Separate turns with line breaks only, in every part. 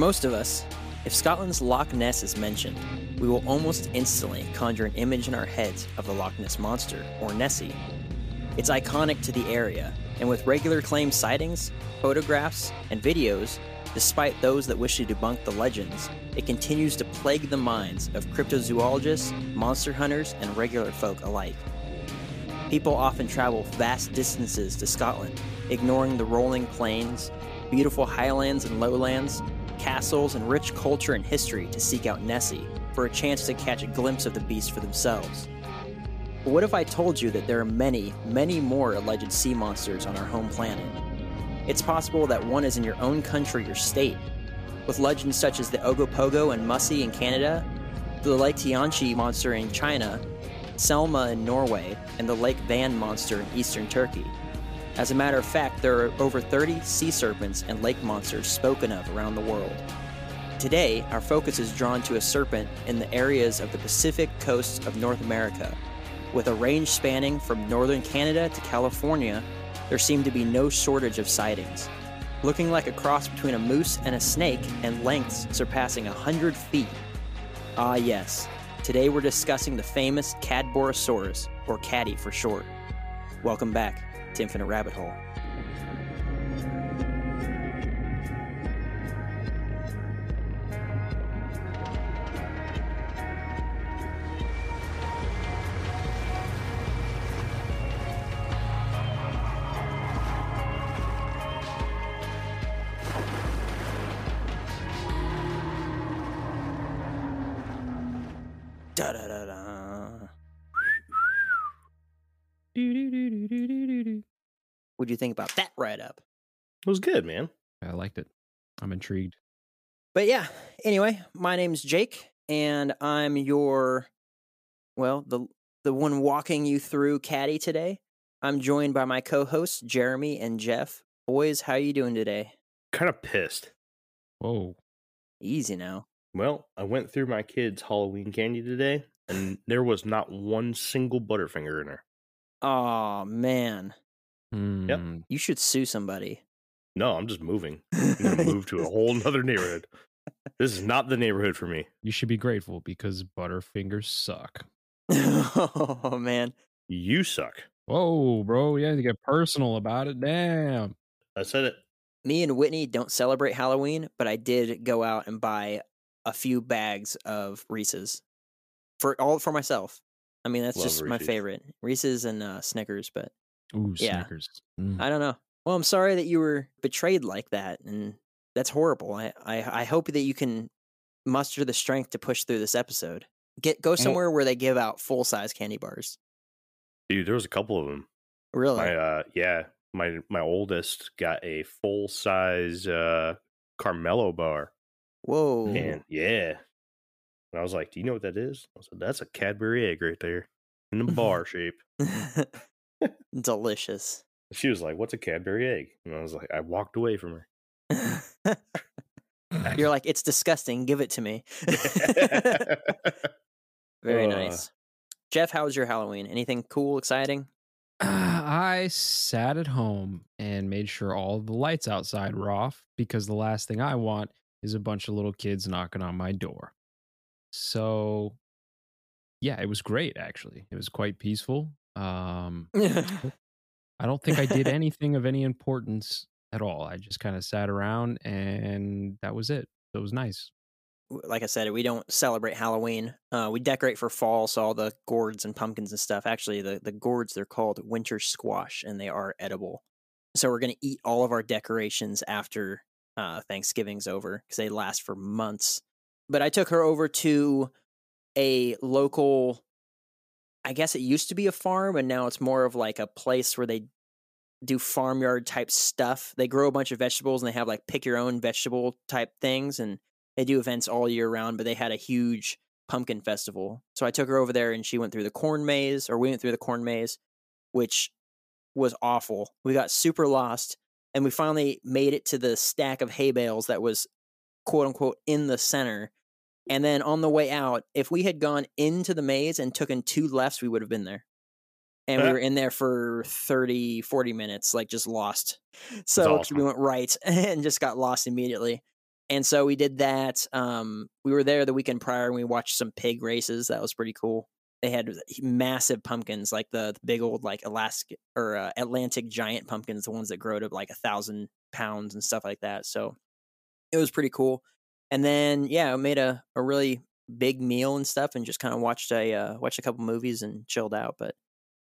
For most of us, if Scotland's Loch Ness is mentioned, we will almost instantly conjure an image in our heads of the Loch Ness Monster, or Nessie. It's iconic to the area, and with regular claimed sightings, photographs, and videos, despite those that wish to debunk the legends, it continues to plague the minds of cryptozoologists, monster hunters, and regular folk alike. People often travel vast distances to Scotland, ignoring the rolling plains, beautiful highlands and lowlands, castles, and rich culture and history to seek out Nessie for a chance to catch a glimpse of the beast for themselves. But what if I told you that there are many, many more alleged sea monsters on our home planet? It's possible that one is in your own country or state, with legends such as the Ogopogo and Mussie in Canada, the Lake Tianchi monster in China, Selma in Norway, and the Lake Van monster in eastern Turkey. As a matter of fact, there are over 30 sea serpents and lake monsters spoken of around the world. Today, our focus is drawn to a serpent in the areas of the Pacific coast of North America. With a range spanning from northern Canada to California, there seem to be no shortage of sightings. Looking like a cross between a moose and a snake, and lengths surpassing 100 feet. Ah, yes, today we're discussing the famous Cadborosaurus, or Caddy for short. Welcome back to Infinite Rabbit Hole. Da da da da. What do you think about that write up?
It was good, man.
I liked it. I'm intrigued.
But yeah, anyway, my name's Jake, and I'm your, well, the the one walking you through Caddy today. I'm joined by my co-hosts Jeremy and Jeff. Boys, how you doing today?
Kind of pissed.
Whoa.
Easy now.
Well, I went through my kids' Halloween candy today, and there was not one single Butterfinger in there.
Oh man,
Hmm.
you should sue somebody.
No, I'm just moving. I'm gonna move to a whole nother neighborhood. This is not the neighborhood for me.
You should be grateful because Butterfingers suck.
oh man,
You suck.
Whoa, bro. You have to get personal about it. Damn.
I said it.
me and Whitney don't celebrate Halloween, but I did go out and buy a few bags of Reese's for all for myself. I mean, that's
Love
just my favorite Reese's and uh, Snickers. But
Ooh,
Yeah.
Snickers. Mm.
I don't know. Well, I'm sorry that you were betrayed like that, and that's horrible. I I, I hope that you can muster the strength to push through this episode. Get go somewhere where they give out full size candy bars.
Dude, there was a couple of them.
Really?
My uh yeah, my my oldest got a full size uh Caramello bar.
Whoa.
And yeah. And I was like, Do you know what that is? I said, That's a Cadbury egg right there. In the bar shape.
Delicious.
She was like, What's a Cadbury egg? And I was like, I walked away from her.
You're like, it's disgusting. Give it to me. Very
Uh.
nice. Jeff, how was your Halloween? Anything cool, exciting?
I sat at home and made sure all the lights outside were off because the last thing I want is a bunch of little kids knocking on my door. So, yeah, it was great actually. It was quite peaceful. Um, I don't think I did anything of any importance at all. I just kind of sat around and that was it. So it was nice.
like I said, we don't celebrate Halloween. Uh, we decorate for fall, so all the gourds and pumpkins and stuff. Actually, the, the gourds, they're called winter squash, and they are edible. So we're going to eat all of our decorations after uh, Thanksgiving's over because they last for months. But I took her over to a local, I guess it used to be a farm, and now it's more of like a place where they do farmyard type stuff. They grow a bunch of vegetables and they have like pick your own vegetable type things. And they do events all year round, but they had a huge pumpkin festival. So I took her over there and she went through the corn maze, or we went through the corn maze, which was awful. We got super lost and we finally made it to the stack of hay bales that was quote unquote in the center. And then on the way out, if we had gone into the maze and taken two lefts, we would have been there. And we
Uh.
were in there for 30, 40 minutes, like just lost. So 'cause we went right and just got lost immediately. and so we did that. Um, we were there the weekend prior, and we watched some pig races. That was pretty cool. They had massive pumpkins, like the, the big old like Alaska or uh, Atlantic giant pumpkins, the ones that grow to like a thousand pounds and stuff like that. So it was pretty cool. And then yeah, I made a, a really big meal and stuff, and just kind of watched a uh, watched a couple movies and chilled out. But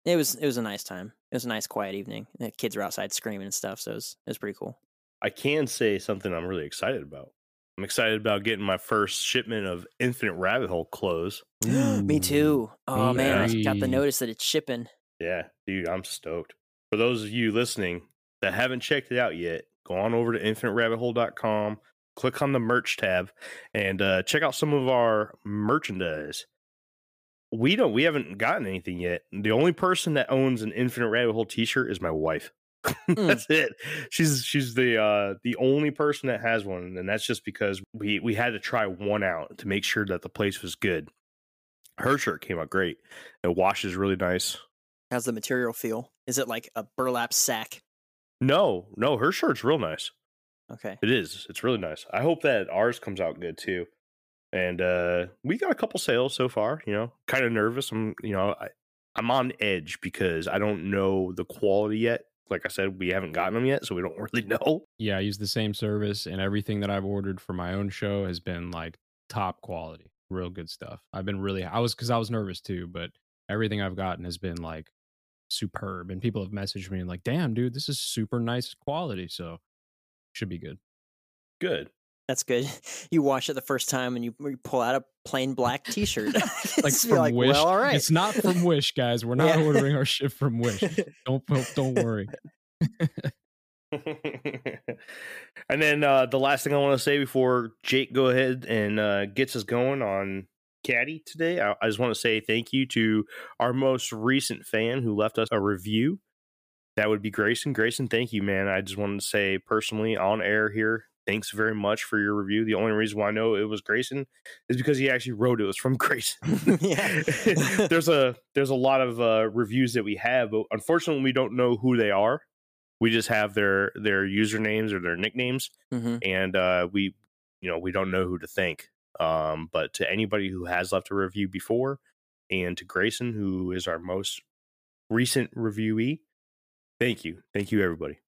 it was it was a nice time. It was a nice quiet evening. The kids were outside screaming and stuff, so it was it was pretty cool.
I can say something I'm really excited about. I'm excited about getting my first shipment of Infinite Rabbit Hole clothes.
Me too. Oh
me
man, I got the notice that it's shipping.
Yeah, dude, I'm stoked. For those of you listening that haven't checked it out yet, go on over to infiniterabbithole.com, click on the merch tab, and uh, check out some of our merchandise. We don't, we haven't gotten anything yet. The only person that owns an Infinite Rabbit Hole T-shirt is my wife. that's it. She's she's the uh the only person that has one, and that's just because we we had to try one out to make sure that the place was good. Her shirt came out great. It washes really nice.
How's the material feel? Is it like a burlap sack?
No, no, her shirt's real nice.
Okay.
It is. It's really nice. I hope that ours comes out good too. And uh we got a couple sales so far, you know. Kind of nervous. I'm, you know, I I'm on edge because I don't know the quality yet. Like I said, we haven't gotten them yet, so we don't really know.
Yeah, I use the same service, and everything that I've ordered for my own show has been like top quality, real good stuff. I've been really, I was because I was nervous too, but everything I've gotten has been like superb, and people have messaged me and like, "Damn, dude, this is super nice quality." So should be good.
Good.
That's good. You watch it the first time and you, you pull out a plain black T-shirt.
Like
It's
from
like,
Wish.
Well, all right.
It's not from Wish, guys. We're not
Yeah.
ordering our shit from Wish. Don't don't worry.
and then uh, the last thing I want to say before Jake go ahead and uh, gets us going on Caddy today, I, I just want to say thank you to our most recent fan who left us a review. That would be Grayson. Grayson, thank you, man. I just wanted to say personally on air here, thanks very much for your review. The only reason why I know it was Grayson is because he actually wrote it was from Grayson.
Yeah.
there's a there's a lot of uh, reviews that we have, but unfortunately we don't know who they are. We just have their their usernames or their nicknames,
hmm
and uh, we you know we don't know who to thank. Um, but to anybody who has left a review before, and to Grayson, who is our most recent reviewee, thank you, thank you, everybody.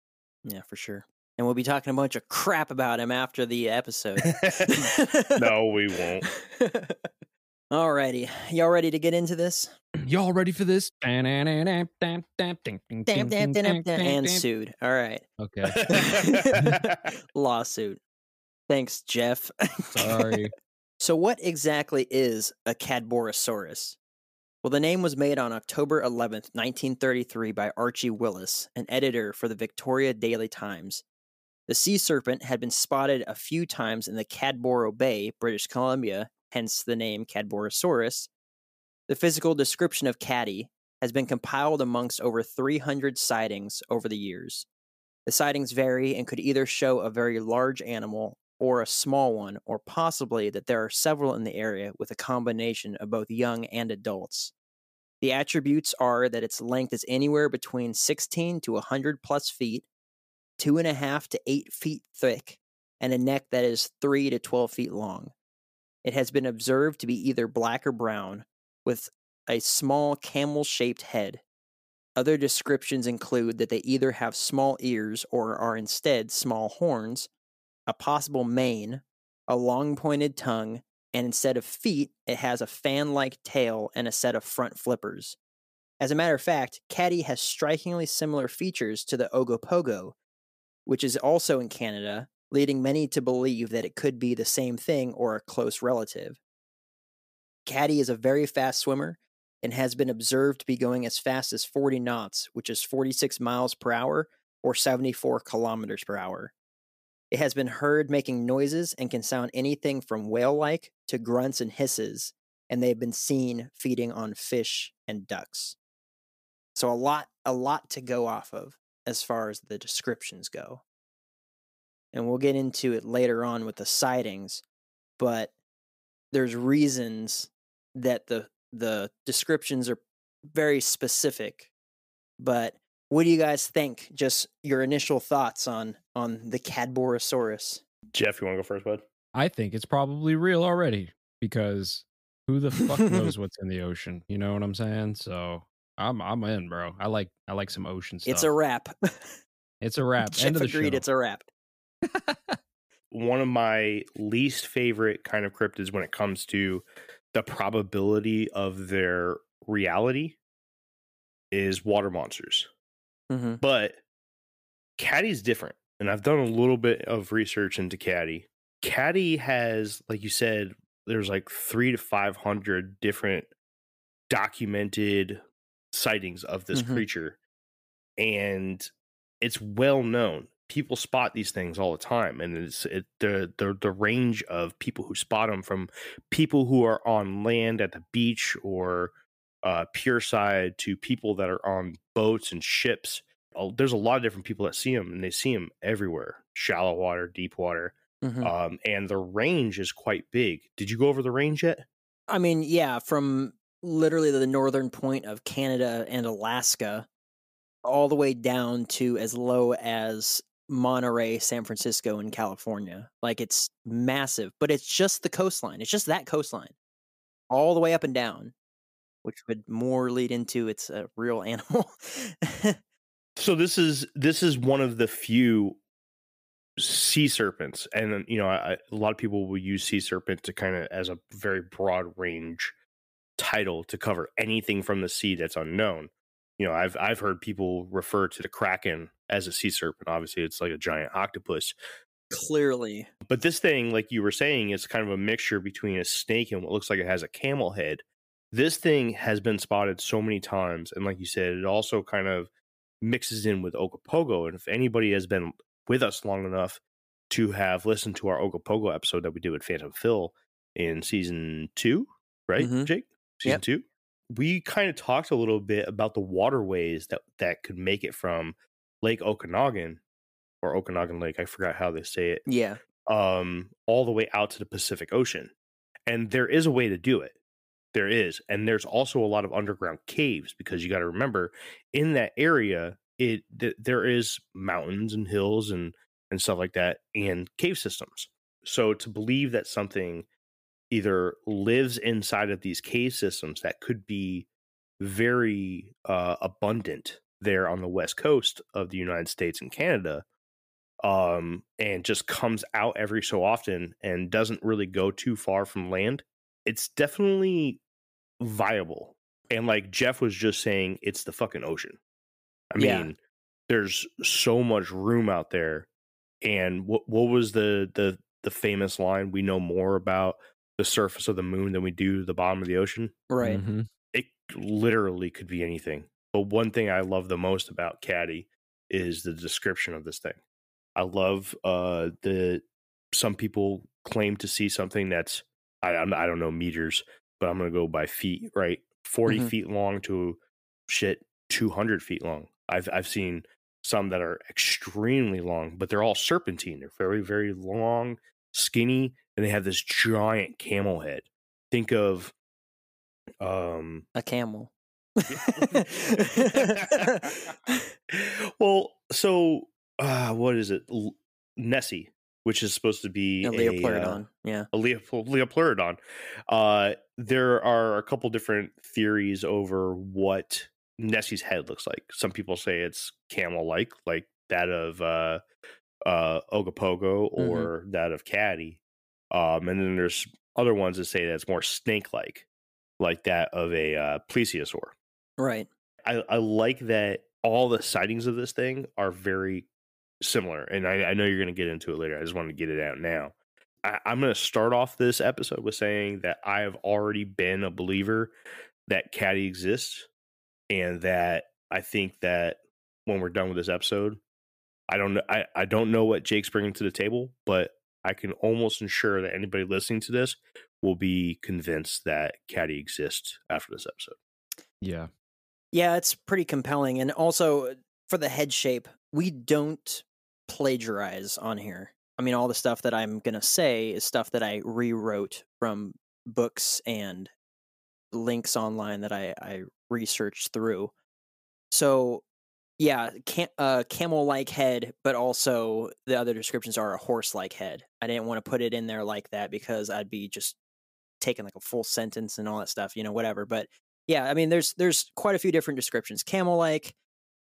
Yeah, for sure. And we'll be talking a bunch of crap about him after the episode.
no, we won't.
Alrighty, y'all ready to get into this?
Y'all ready for this?
And sued. All right,
Okay.
lawsuit. Thanks, Jeff.
Sorry.
So, what exactly is a Cadborosaurus? Well, the name was made on October 11th, 1933, by Archie Willis, an editor for the Victoria Daily Times. The sea serpent had been spotted a few times in the Cadboro Bay, British Columbia, hence the name Cadborosaurus. The physical description of Caddy has been compiled amongst over 300 sightings over the years. The sightings vary and could either show a very large animal or a small one, or possibly that there are several in the area with a combination of both young and adults. The attributes are that its length is anywhere between 16 to 100 plus feet, two and a half to eight feet thick, and a neck that is 3 to 12 feet long. It has been observed to be either black or brown, with a small camel shaped head. Other descriptions include that they either have small ears or are instead small horns, a possible mane, a long pointed tongue, and instead of feet, it has a fan like tail and a set of front flippers. As a matter of fact, Caddy has strikingly similar features to the Ogopogo, which is also in Canada, leading many to believe that it could be the same thing or a close relative. Caddy is a very fast swimmer and has been observed to be going as fast as 40 knots, which is 46 miles per hour or 74 kilometers per hour. It has been heard making noises and can sound anything from whale like to grunts and hisses, and they have been seen feeding on fish and ducks. So a lot a lot to go off of as far as the descriptions go. And we'll get into it later on with the sightings, but there's reasons that the the descriptions are very specific. But what do you guys think? Just your initial thoughts on on the Cadborosaurus.
Jeff, you want to go first, bud?
I think it's probably real already because who the fuck knows what's in the ocean? You know what I'm saying? So I'm I'm in, bro. I like I like some ocean stuff.
It's a wrap.
it's a wrap.
Jeff
End of the
agreed.
show.
It's a wrap.
One of my least favorite kind of cryptids when it comes to the probability of their reality is water monsters.
Hmm
But Caddy's different. And I've done a little bit of research into Caddy. Caddy has, like you said, there's like three to 500 different documented sightings of this
Mhm.
creature. And it's well known. People spot these things all the time. And it's it, the, the, the range of people who spot them from people who are on land at the beach or uh, pure side to people that are on boats and ships there's a lot of different people that see them and they see them everywhere shallow water deep water
hmm
um, and the range is quite big did you go over the range yet
I mean, yeah, from literally the northern point of Canada and Alaska, all the way down to as low as Monterey, San Francisco, and California. Like it's massive, but it's just the coastline. It's just that coastline, all the way up and down, which would more lead into it's a real animal.
so this is this is one of the few sea serpents and you know I- a lot of people will use sea serpent to kind of as a very broad range title to cover anything from the sea that's unknown you know i've i've heard people refer to the kraken as a sea serpent obviously it's like a giant octopus
Clearly,
But this thing, like you were saying, is kind of a mixture between a snake and what looks like it has a camel head. This thing has been spotted so many times, and like you said, it also kind of mixes in with Ogopogo. And if anybody has been with us long enough to have listened to our Ogopogo episode that we did with Phantom Phil in season two, right,
Mhm.
Jake? Season
Yep.
two. We kind of talked a little bit about the waterways that that could make it from Lake Okanagan or Okanagan Lake. I forgot how they say it
yeah,
um, all the way out to the Pacific Ocean. And there is a way to do it. There is. And there's also a lot of underground caves because you got to remember in that area, it th- there is mountains and hills and and stuff like that and cave systems. So to believe that something either lives inside of these cave systems that could be very uh, abundant there on the west coast of the United States and Canada um, and just comes out every so often and doesn't really go too far from land, it's definitely viable. And like Jeff was just saying, it's the fucking ocean. I
Yeah.
mean, there's so much room out there. And what what was the the the famous line? We know more about the surface of the moon than we do the bottom of the ocean
right.
Mhm.
it literally could be anything. But one thing I love the most about Caddy is the description of this thing. I love uh the some people claim to see something that's I I don't know meters, but I'm gonna go by feet, right? 40
Mhm.
feet long to shit 200 feet long. I've I've seen some that are extremely long, but they're all serpentine. They're very very long, skinny, and they have this giant camel head. Think of um
A camel.
well, so uh, what is it? L- Nessie, which is supposed to be
a
a,
liopleurodon.
uh,
yeah.
a Leop- Liopleurodon. Uh, there are a couple different theories over what Nessie's head looks like. Some people say it's camel-like, like that of uh, uh, Ogopogo
Mhm.
or that of Caddy. Um, and then there's other ones that say that it's more snake-like, like that of a uh, plesiosaur.
Right.
I, I like that all the sightings of this thing are very similar. And I, I know you're going to get into it later. I just wanted to get it out now. I, I'm going to start off this episode with saying that I have already been a believer that Caddy exists and that I think that when we're done with this episode, I don't know. I, I don't know what Jake's bringing to the table, but I can almost ensure that anybody listening to this will be convinced that Caddy exists after this episode.
Yeah.
Yeah, it's pretty compelling. And also uh, for the head shape, we don't plagiarize on here. I mean, all the stuff that I'm going to say is stuff that I rewrote from books and links online that I, I researched through. So Yeah, cam- uh, camel-like head, but also the other descriptions are a horse-like head. I didn't want to put it in there like that because I'd be just taking like a full sentence and all that stuff, you know, whatever. But yeah, I mean, there's there's quite a few different descriptions: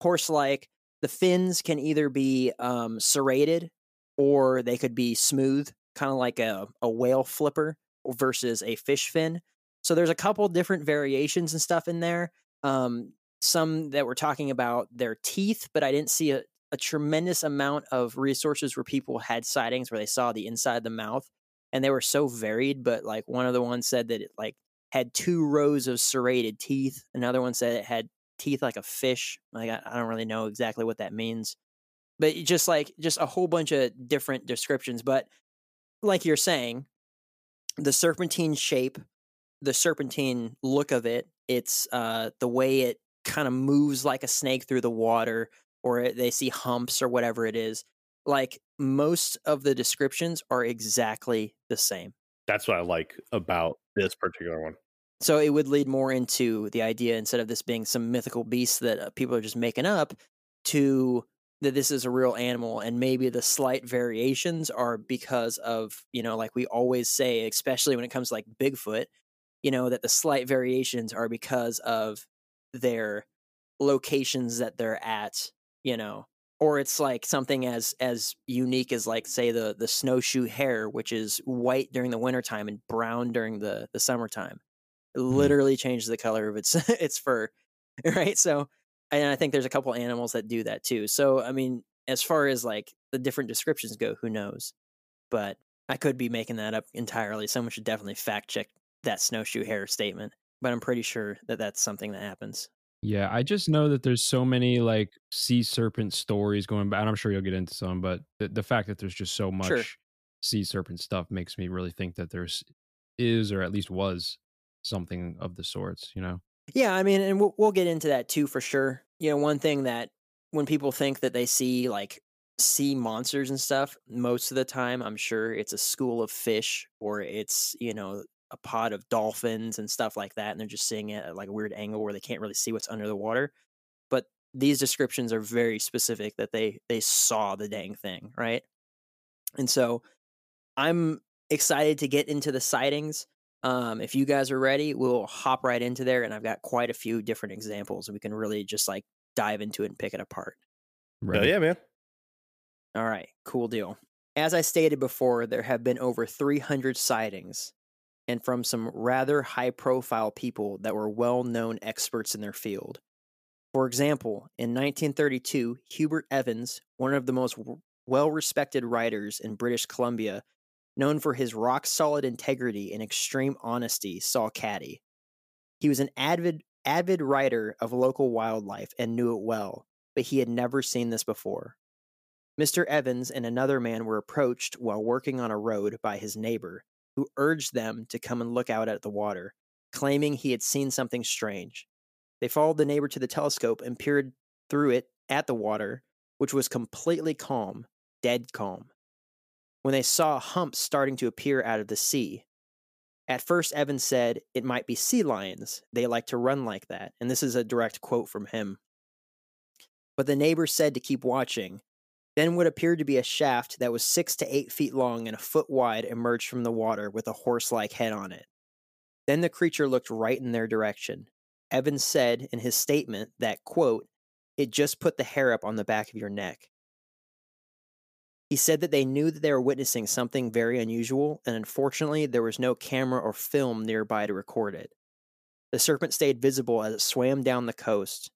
camel-like, horse-like. The fins can either be um, serrated or they could be smooth, kind of like a, a whale flipper versus a fish fin. So there's a couple different variations and stuff in there. Um, some that were talking about their teeth, but I didn't see a, a tremendous amount of resources where people had sightings where they saw the inside of the mouth and they were so varied. But like one of the ones said that it like had two rows of serrated teeth. Another one said it had teeth like a fish. Like I, I don't really know exactly what that means, but just like just a whole bunch of different descriptions. But like you're saying, the serpentine shape, the serpentine look of it, it's uh the way it kind of moves like a snake through the water, or they see humps or whatever it is. Like most of the descriptions are exactly the same.
That's what I like about this particular one.
So it would lead more into the idea instead of this being some mythical beast that uh, people are just making up to that this is a real animal and maybe the slight variations are because of, you know, like we always say especially when it comes to like Bigfoot, you know, that the slight variations are because of their locations that they're at, you know, or it's like something as as unique as like say the the snowshoe hare which is white during the wintertime and brown during the the summertime.
Mm-hmm.
literally changes the color of its its fur right? So and i think there's a couple animals that do that too. So i mean as far as like the different descriptions go who knows? But i could be making that up entirely. Someone should definitely fact check that snowshoe hare statement but i'm pretty sure that that's something that happens.
Yeah, I just know that there's so many like sea serpent stories going back. And I'm sure you'll get into some, but the, the fact that there's just so much
Sure.
sea serpent stuff makes me really think that there's is or at least was something of the sorts. You know?
Yeah, I mean, and we'll we'll get into that too for sure. You know, one thing that when people think that they see like sea monsters and stuff, most of the time, I'm sure it's a school of fish or it's you know a pod of dolphins and stuff like that, and they're just seeing it at like a weird angle where they can't really see what's under the water. But these descriptions are very specific that they they saw the dang thing, right? And so I'm excited to get into the sightings. Um, if you guys are ready, we'll hop right into there, and I've got quite a few different examples, we can really just like dive into it and pick it apart.
Hell yeah, man.
All right, cool deal. As I stated before, there have been over 300 sightings, and from some rather high profile people that were well known experts in their field. For example, in 1932, Hubert Evans, one of the most well respected writers in British Columbia, known for his rock solid integrity and extreme honesty, saw Caddy. He was an avid, avid writer of local wildlife and knew it well, but he had never seen this before. Mr. Evans and another man were approached while working on a road by his neighbor, who urged them to come and look out at the water, claiming he had seen something strange. They followed the neighbor to the telescope and peered through it at the water, which was completely calm, dead calm. When they saw humps starting to appear out of the sea, at first Evans said it might be sea lions. They like to run like that. And this is a direct quote from him. But the neighbor said to keep watching. Then what appeared to be a shaft that was six to eight feet long and a foot wide emerged from the water with a horse like head on it. Then the creature looked right in their direction. Evans said in his statement that, quote, it just put the hair up on the back of your neck. He said that they knew that they were witnessing something very unusual, and unfortunately, there was no camera or film nearby to record it. The serpent stayed visible as it swam down the coast.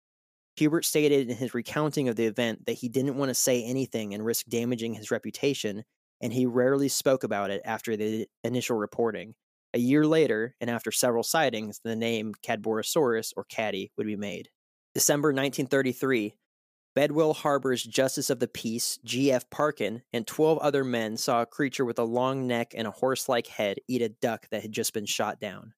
Hubert stated in his recounting of the event that he didn't want to say anything and risk damaging his reputation, and he rarely spoke about it after the initial reporting. A year later, and after several sightings, the name Cadborosaurus or Caddy would be made. December 1933, Bedwell Harbor's Justice of the Peace, G.F. Parkin, and 12 other men saw a creature with a long neck and a horse like head eat a duck that had just been shot down.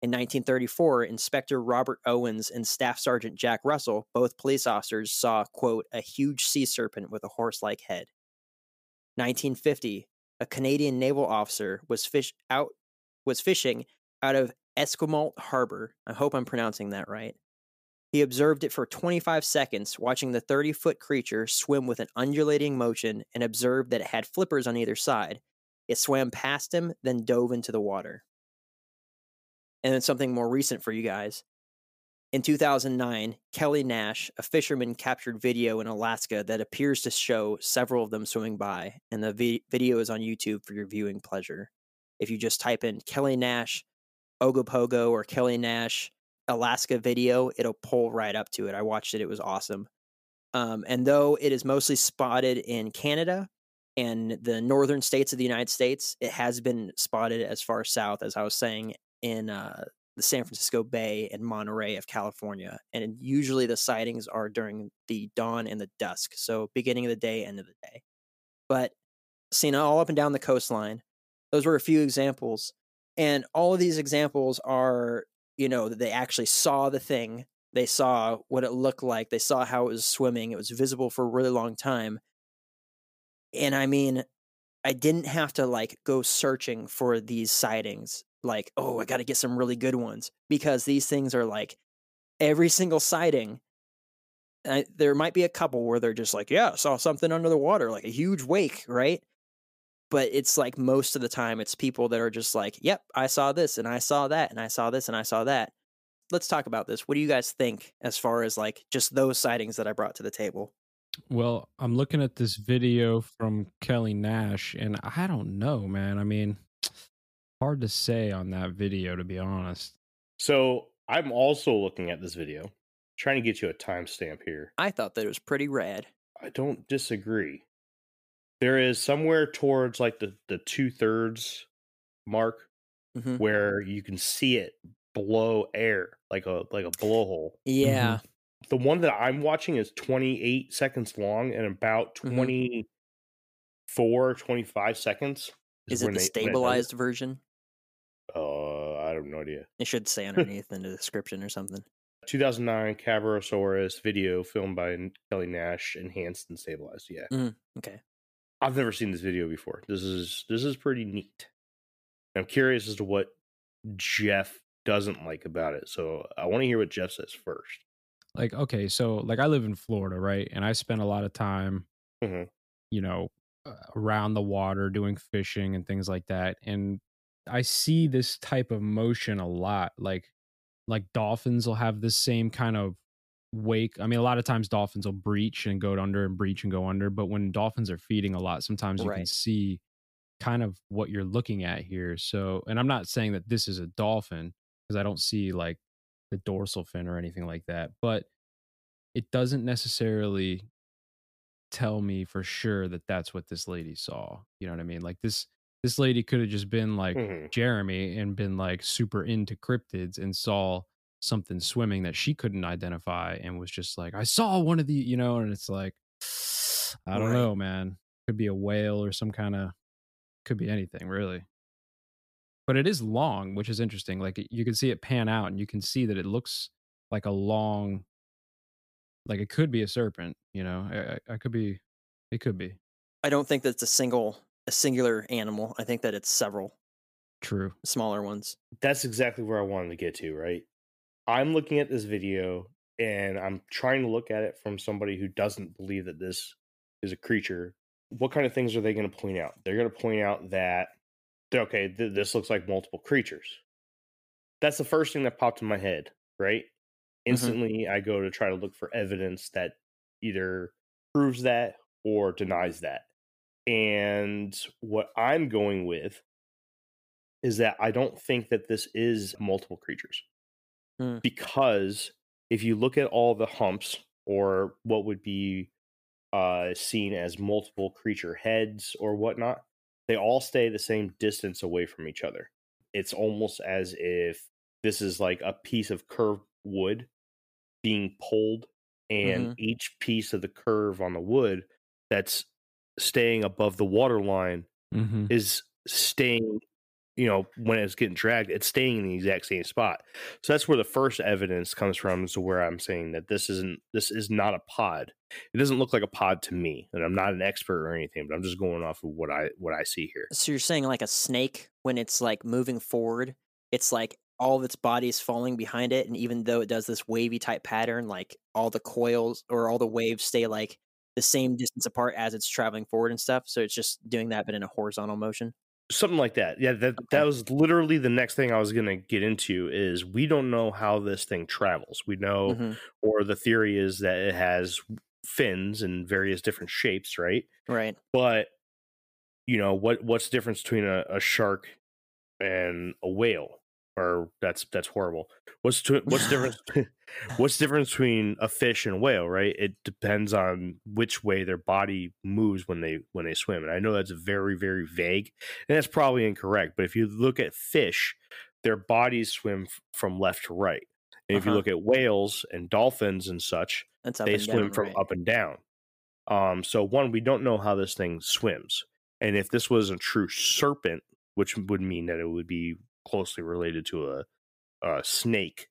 In 1934, Inspector Robert Owens and Staff Sergeant Jack Russell, both police officers, saw, quote, a huge sea serpent with a horse like head. 1950, a Canadian naval officer was fish out was fishing out of Esquimalt Harbor. I hope I'm pronouncing that right. He observed it for 25 seconds, watching the 30 foot creature swim with an undulating motion and observed that it had flippers on either side. It swam past him, then dove into the water. And then something more recent for you guys. In 2009, Kelly Nash, a fisherman, captured video in Alaska that appears to show several of them swimming by, and the vi- video is on YouTube for your viewing pleasure. If you just type in Kelly Nash, Ogopogo, or Kelly Nash Alaska video, it'll pull right up to it. I watched it, it was awesome. Um, and though it is mostly spotted in Canada and the northern states of the United States, it has been spotted as far south, as I was saying, in uh, the San Francisco Bay and Monterey of California. And usually the sightings are during the dawn and the dusk. So beginning of the day, end of the day. But seen all up and down the coastline. Those were a few examples. And all of these examples are, you know, that they actually saw the thing. They saw what it looked like. They saw how it was swimming. It was visible for a really long time. And I mean, I didn't have to like go searching for these sightings like, oh, I got to get some really good ones because these things are like every single sighting. I, there might be a couple where they're just like, yeah, saw something under the water, like a huge wake, right? But it's like most of the time, it's people that are just like, yep, I saw this and I saw that and I saw this and I saw that. Let's talk about this. What do you guys think as far as like just those sightings that I brought to the table?
Well, I'm looking at this video from Kelly Nash, and I don't know, man. I mean, hard to say on that video, to be honest.
So I'm also looking at this video, trying to get you a timestamp here.
I thought that it was pretty rad.
I don't disagree. There is somewhere towards like the, the two thirds mark
hmm
where you can see it blow air like a like a blowhole.
Yeah.
The one that I'm watching is 28 seconds long and about
Mhm.
24, 25 seconds.
Is it the
they-
stabilized version?
Uh, I have no idea.
It should say underneath in the description or something.
2009 Cadborosaurus video filmed by Kelly Nash, enhanced and stabilized. Yeah,
Okay.
I've never seen this video before. This is this is pretty neat. I'm curious as to what Jeff doesn't like about it. So I want to hear what Jeff says first.
Like, okay, so like I live in Florida, right? And I spend a lot of time,
Mhm.
you know, around the water doing fishing and things like that. And I see this type of motion a lot. Like, like dolphins will have this same kind of wake. I mean, a lot of times dolphins will breach and go under and breach and go under. But when dolphins are feeding a lot, sometimes you can see kind of what you're looking at here. So, and I'm not saying that this is a dolphin because I don't see like the dorsal fin or anything like that, but it doesn't necessarily tell me for sure that that's what this lady saw. You know what I mean? Like this this lady could have just been like
Mhm.
Jeremy and been like super into cryptids and saw something swimming that she couldn't identify and was just like, I saw one of the, you know, and it's like, I don't
Right.
know, man. Could be a whale or some kind of, could be anything really. But it is long, which is interesting. Like you can see it pan out and you can see that it looks like a long, like it could be a serpent, you know, I, I, I could be, it could be
I don't think that's a single, a singular animal. I think that it's several
true.
smaller ones.
That's exactly where I wanted to get to, right? I'm looking at this video and I'm trying to look at it from somebody who doesn't believe that this is a creature. What kind of things are they going to point out? They're going to point out that, okay, th- this looks like multiple creatures. That's the first thing that popped in my head, right? Mm-hmm. Instantly, I go to try to look for evidence that either proves that or denies that. And what I'm going with is that I don't think that this is multiple creatures.
Hmm.
Because if you look at all the humps or what would be uh, seen as multiple creature heads or whatnot, they all stay the same distance away from each other. It's almost as if this is like a piece of curved wood being pulled, and each piece of the curve on the wood that's staying above the water line
Mm-hmm.
is staying you know when it's getting dragged it's staying in the exact same spot so that's where the first evidence comes from to where i'm saying that this isn't this is not a pod it doesn't look like a pod to me and i'm not an expert or anything but i'm just going off of what i what i see here
So you're saying like a snake when it's like moving forward, it's like all of its body is falling behind it, and even though it does this wavy type pattern, like all the coils or all the waves stay like the same distance apart as it's traveling forward and stuff. So it's just doing that, but in a horizontal motion.
Something like that. Yeah, that that was literally the next thing I was gonna get into. Is we don't know how this thing travels. We know,
Mhm.
or the theory is that it has fins in various different shapes, right?
Right.
But you know what? What's the difference between a, a shark and a whale? Or that's that's horrible. What's to, what's the difference? what's the difference between a fish and a whale? Right? It depends on which way their body moves when they when they swim. And I know that's very very vague, and that's probably incorrect. But if you look at fish, their bodies swim f- from left to right. And if you
Uh-huh.
look at whales and dolphins and such, they swim
down,
from
right.
up and down. Um, so one, we don't know how this thing swims, and if this was a true serpent, which would mean that it would be closely related to a, a snake,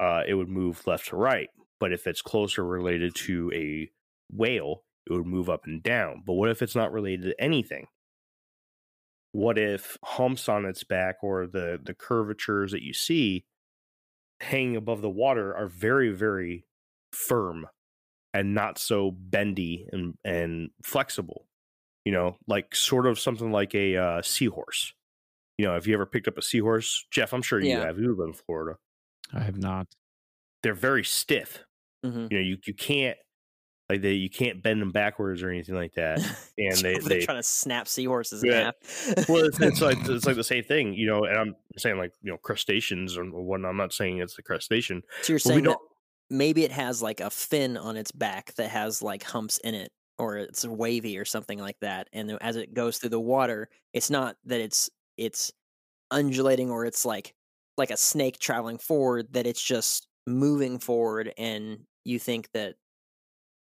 uh, it would move left to right. But if it's closer related to a whale, it would move up and down. But what if it's not related to anything? What if humps on its back or the the curvatures that you see hanging above the water are very very firm and not so bendy and and flexible you know like sort of something like a uh, seahorse you know have you ever picked up a seahorse jeff i'm sure you
Yeah.
have you live in florida
I have not.
they're very stiff
Mhm.
you know you, you can't like they you can't bend them backwards or anything like that and they,
They're
they
trying to snap seahorses
Yeah.
in half.
well it's, it's like it's like the same thing you know and i'm saying like you know crustaceans or whatnot i'm not saying it's the crustacean
so you're
but
saying that maybe it has like a fin on its back that has like humps in it, or it's wavy or something like that. And as it goes through the water, it's not that it's it's undulating or it's like like a snake traveling forward. That it's just moving forward, and you think that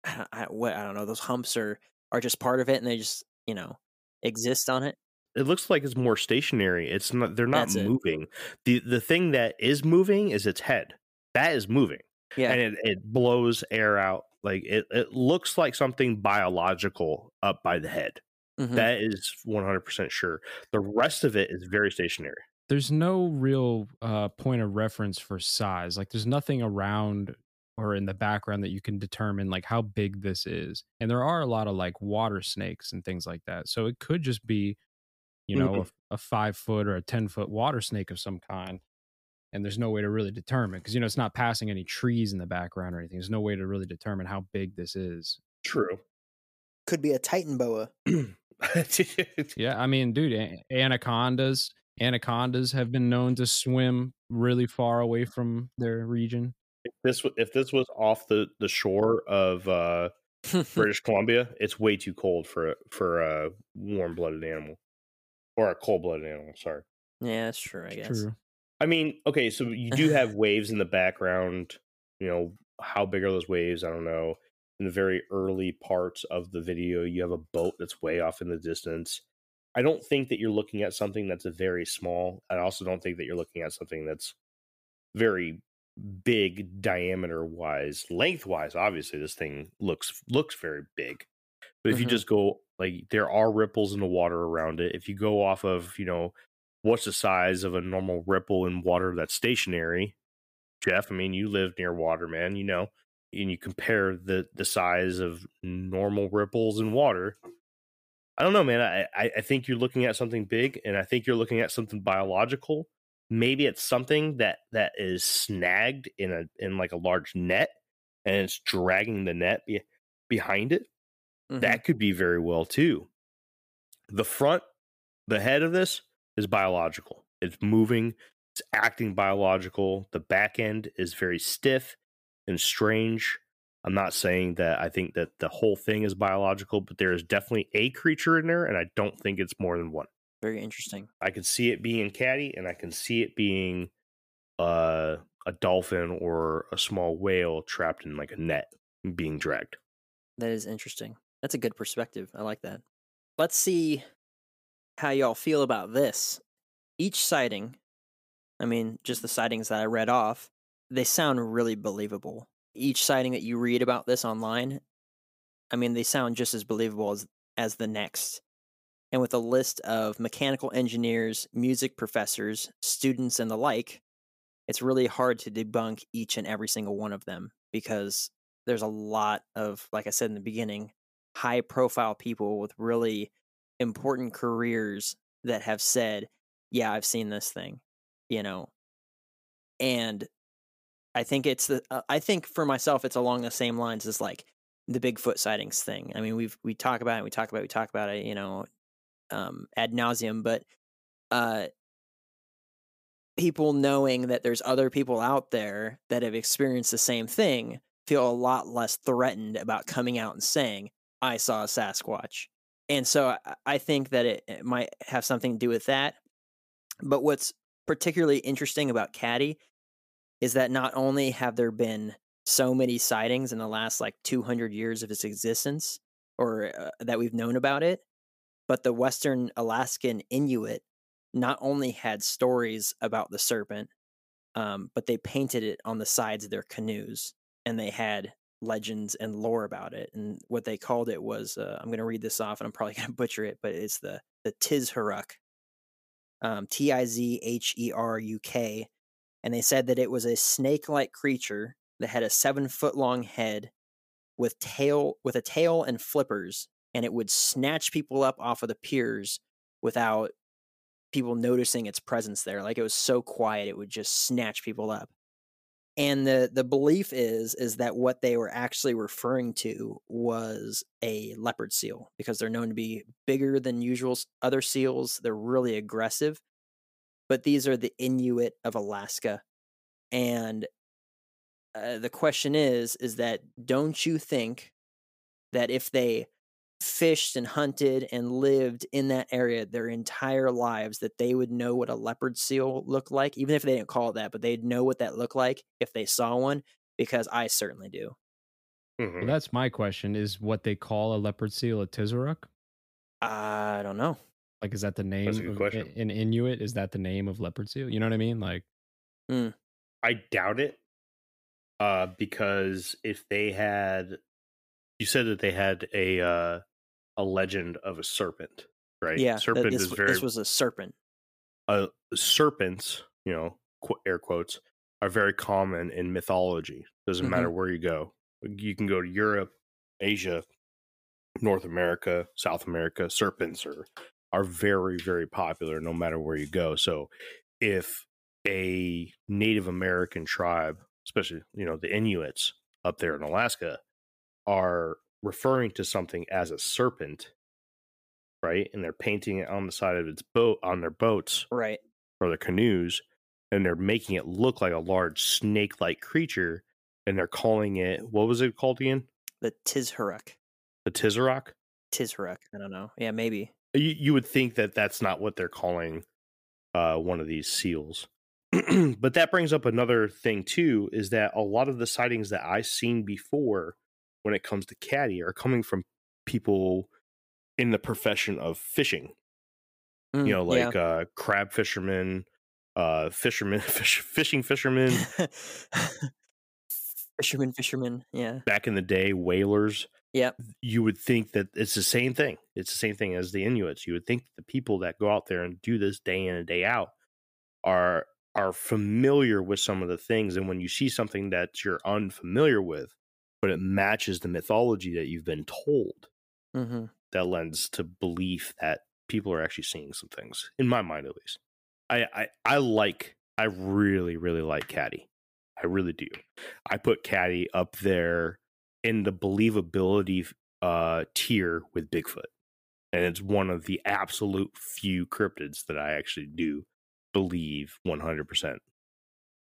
I, don't- I, what I don't know those humps are are just part of it, and they just you know exist on it.
it looks like it's more stationary. It's not they're not
That's it.
moving. The the thing that is moving is its head. That is moving.
Yeah.
And it, it blows air out. Like it, it looks like something biological up by the head.
Mhm.
That is 100% sure. The rest of it is very stationary.
There's no real uh, point of reference for size. Like, there's nothing around or in the background that you can determine like how big this is. And there are a lot of like water snakes and things like that. So it could just be, you know, a, a five foot or a ten foot water snake of some kind. And there's no way to really determine because you know it's not passing any trees in the background or anything. There's no way to really determine how big this is.
True.
Could be a Titanoboa.
Yeah, I mean, dude, anacondas, anacondas have been known to swim really far away from their region.
if this if this was off the the shore of uh British Columbia, it's way too cold for a for a warm blooded animal or a cold blooded animal. Sorry.
yeah, that's true. I guess.
True.
I mean, okay, so you do have waves in the background. You know, how big are those waves? I don't know. In the very early parts of the video, you have a boat that's way off in the distance. I don't think that you're looking at something that's a very small. I also don't think that you're looking at something that's very big diameter wise. Lengthwise, obviously, this thing looks looks very big. But if you
Mhm.
just go like there are ripples in the water around it. If you go off of, you know, what's the size of a normal ripple in water that's stationary? Jeff, I mean, you live near water, man, you know, and you compare the the size of normal ripples in water. I don't know, man. I, I I think you're looking at something big, and I think you're looking at something biological. Maybe it's something that that is snagged in a in like a large net, and it's dragging the net be, behind it.
Mhm.
That could be very well too. The front, the head of this is biological. It's moving, it's acting biological. The back end is very stiff and strange. I'm not saying that I think that the whole thing is biological, but there is definitely a creature in there, and I don't think it's more than one.
Very interesting.
I can see it being Caddy, and I can see it being uh, a dolphin or a small whale trapped in like a net being dragged.
That is interesting. That's a good perspective. I like that. Let's see how y'all feel about this. Each sighting, I mean, just the sightings that I read off, they sound really believable. Each sighting that you read about this online, I mean, they sound just as believable as as the next. And with a list of mechanical engineers, music professors, students, and the like, it's really hard to debunk each and every single one of them because there's a lot of, like I said in the beginning, high profile people with really important careers that have said, Yeah, I've seen this thing, you know. And I think it's the, uh, I think for myself, it's along the same lines as like the Bigfoot sightings thing. I mean, we've, we talk about it, we talk about it, we talk about it, you know, um, ad nauseum, but, uh, people knowing that there's other people out there that have experienced the same thing feel a lot less threatened about coming out and saying, I saw a Sasquatch. And so I think that it, it might have something to do with that. But what's particularly interesting about Caddy is that not only have there been so many sightings in the last like 200 years of its existence or uh, that we've known about it, but the Western Alaskan Inuit not only had stories about the serpent, um, but they painted it on the sides of their canoes and they had legends and lore about it. And what they called it was uh, I'm going to read this off and I'm probably going to butcher it, but it's the, the Tizheruk, um, T I Z H E R U K. And they said that it was a snake like creature that had a seven foot long head with tail with a tail and flippers and it would snatch people up off of the piers without people noticing its presence there. Like it was so quiet, it would just snatch people up. And the the belief is is that what they were actually referring to was a leopard seal because they're known to be bigger than usual other seals. They're really aggressive. But these are the Inuit of Alaska. And uh, the question is is that don't you think that if they fished and hunted and lived in that area their entire lives that they would know what a leopard seal looked like even if they didn't call it that but they'd know what that looked like if they saw one because i certainly do
mm-hmm. well, that's my question is what they call a leopard seal a tizaruk
i don't know
like is that the name of, in inuit is that the name of leopard seal you know what i mean like
mm. i doubt it uh because if they had you said that they had a uh, a legend of a serpent, right?
Yeah, serpent this, is very. This was a serpent.
Uh, serpents, you know, air quotes, are very common in mythology. Doesn't mm-hmm. matter where you go. You can go to Europe, Asia, North America, South America. Serpents are are very very popular no matter where you go. So, if a Native American tribe, especially you know the Inuits up there in Alaska, are referring to something as a serpent, right? And they're painting it on the side of its boat on their boats,
right,
or their canoes, and they're making it look like a large snake-like creature, and they're calling it what was it called again?
The Tizheruk.
The Tizheruk.
Tizheruk. I don't know. Yeah, maybe.
You, you would think that that's not what they're calling uh, one of these seals. but that brings up another thing too is that a lot of the sightings that I've seen before when it comes to caddy are coming from people in the profession of fishing. Mm, you know, like yeah. uh, crab fishermen, uh, fishermen, fish, fishing fishermen,
fishermen, fishermen. Yeah.
Back in the day, whalers.
Yeah.
You would think that it's the same thing. It's the same thing as the Inuits. You would think the people that go out there and do this day in and day out are are familiar with some of the things. And when you see something that you're unfamiliar with, but it matches the mythology that you've been told. Mm-hmm. That lends to belief that people are actually seeing some things, in my mind at least. I, I, I like, I really, really like Caddy. I really do. I put Caddy up there in the believability uh, tier with Bigfoot. And it's one of the absolute few cryptids that I actually do believe 100%.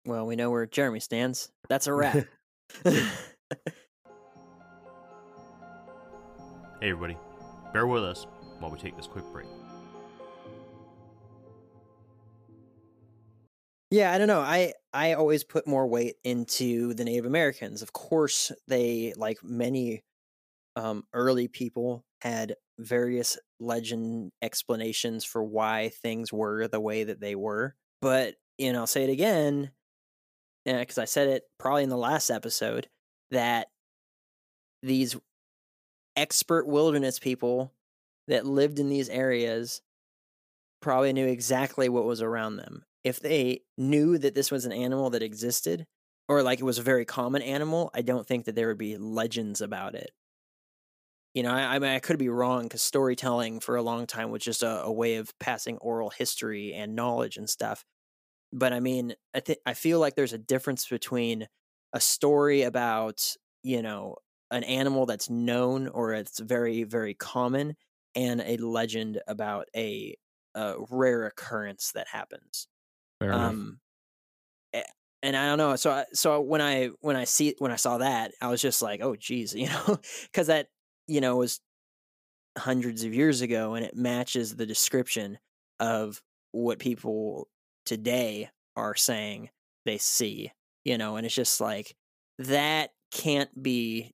Well, we know where Jeremy stands. That's a wrap.
Hey, everybody, bear with us while we take this quick break.
Yeah, I don't know. I I always put more weight into the Native Americans. Of course, they like many um, early people had various legend explanations for why things were the way that they were. But you know, I'll say it again because I said it probably in the last episode that these expert wilderness people that lived in these areas probably knew exactly what was around them. If they knew that this was an animal that existed or like it was a very common animal, I don't think that there would be legends about it. You know, I, I mean, I could be wrong because storytelling for a long time was just a, a way of passing oral history and knowledge and stuff. But I mean, I think I feel like there's a difference between a story about you know an animal that's known or it's very very common and a legend about a, a rare occurrence that happens
Fair
um eh, and i don't know so I, so when i when i see when i saw that i was just like oh geez you know because that you know was hundreds of years ago and it matches the description of what people today are saying they see you know and it's just like that can't be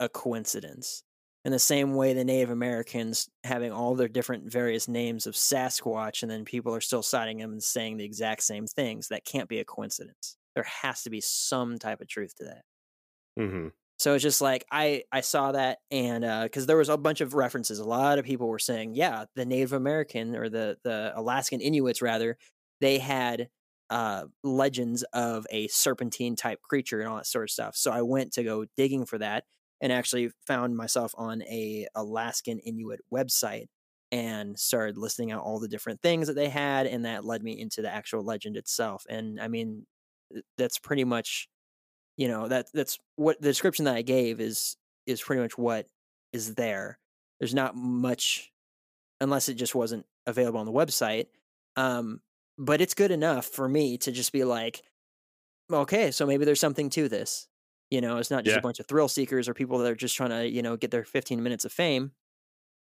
a coincidence in the same way the native americans having all their different various names of sasquatch and then people are still citing them and saying the exact same things that can't be a coincidence. There has to be some type of truth to that.
Hmm
so it's just like I I saw that and because there was a bunch of references, a lot of people were saying, yeah, the Native American or the the Alaskan Inuits rather, they had uh, legends of a serpentine type creature and all that sort of stuff. So I went to go digging for that and actually found myself on a Alaskan Inuit website and started listing out all the different things that they had, and that led me into the actual legend itself. And I mean, that's pretty much you know that that's what the description that I gave is is pretty much what is there. There's not much unless it just wasn't available on the website. Um, but it's good enough for me to just be like, okay, so maybe there's something to this. You know, it's not just
Yeah.
a bunch of thrill seekers or people that are just trying to, you know, get their 15 minutes of fame,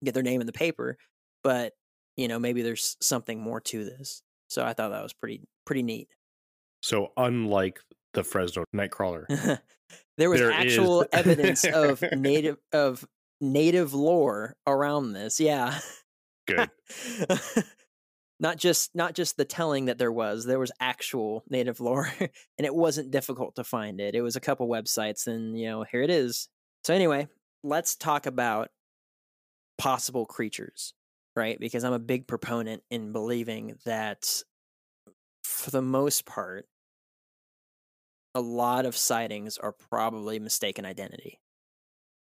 get their name in the paper, but you know, maybe there's something more to this. So I thought that was pretty pretty neat.
So unlike the Fresno Nightcrawler,
there was
There
actual evidence of native of native lore around this. Yeah.
good.
not just not just the telling that there was there was actual native lore and it wasn't difficult to find it it was a couple websites and you know here it is. So anyway let's talk about possible creatures right? Because i'm a big proponent in believing that for the most part a lot of sightings are probably mistaken identity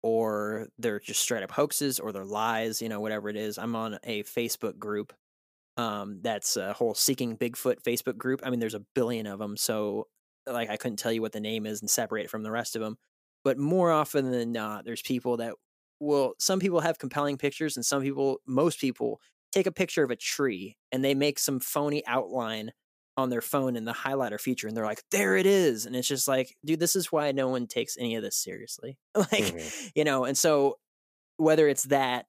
or they're just straight up hoaxes or they're lies you know whatever it is. I'm on a facebook group um that's a whole seeking bigfoot facebook group i mean there's a billion of them so like i couldn't tell you what the name is and separate it from the rest of them but more often than not there's people that will some people have compelling pictures and some people most people take a picture of a tree and they make some phony outline on their phone in the highlighter feature and they're like there it is and it's just like dude this is why no one takes any of this seriously like
Mhm.
you know and so whether it's that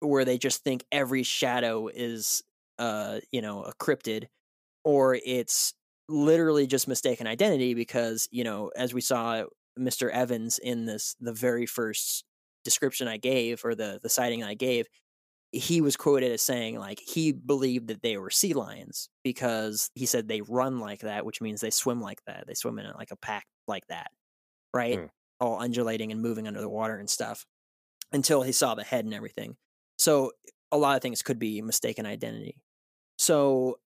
where they just think every shadow is uh you know a cryptid or it's literally just mistaken identity because you know as we saw mr evans in this the very first description i gave or the the sighting i gave he was quoted as saying like he believed that they were sea lions because he said they run like that which means they swim like that. They swim in like a pack like that right?
Hmm.
all undulating and moving under the water and stuff until he saw the head and everything. So a lot of things could be mistaken identity so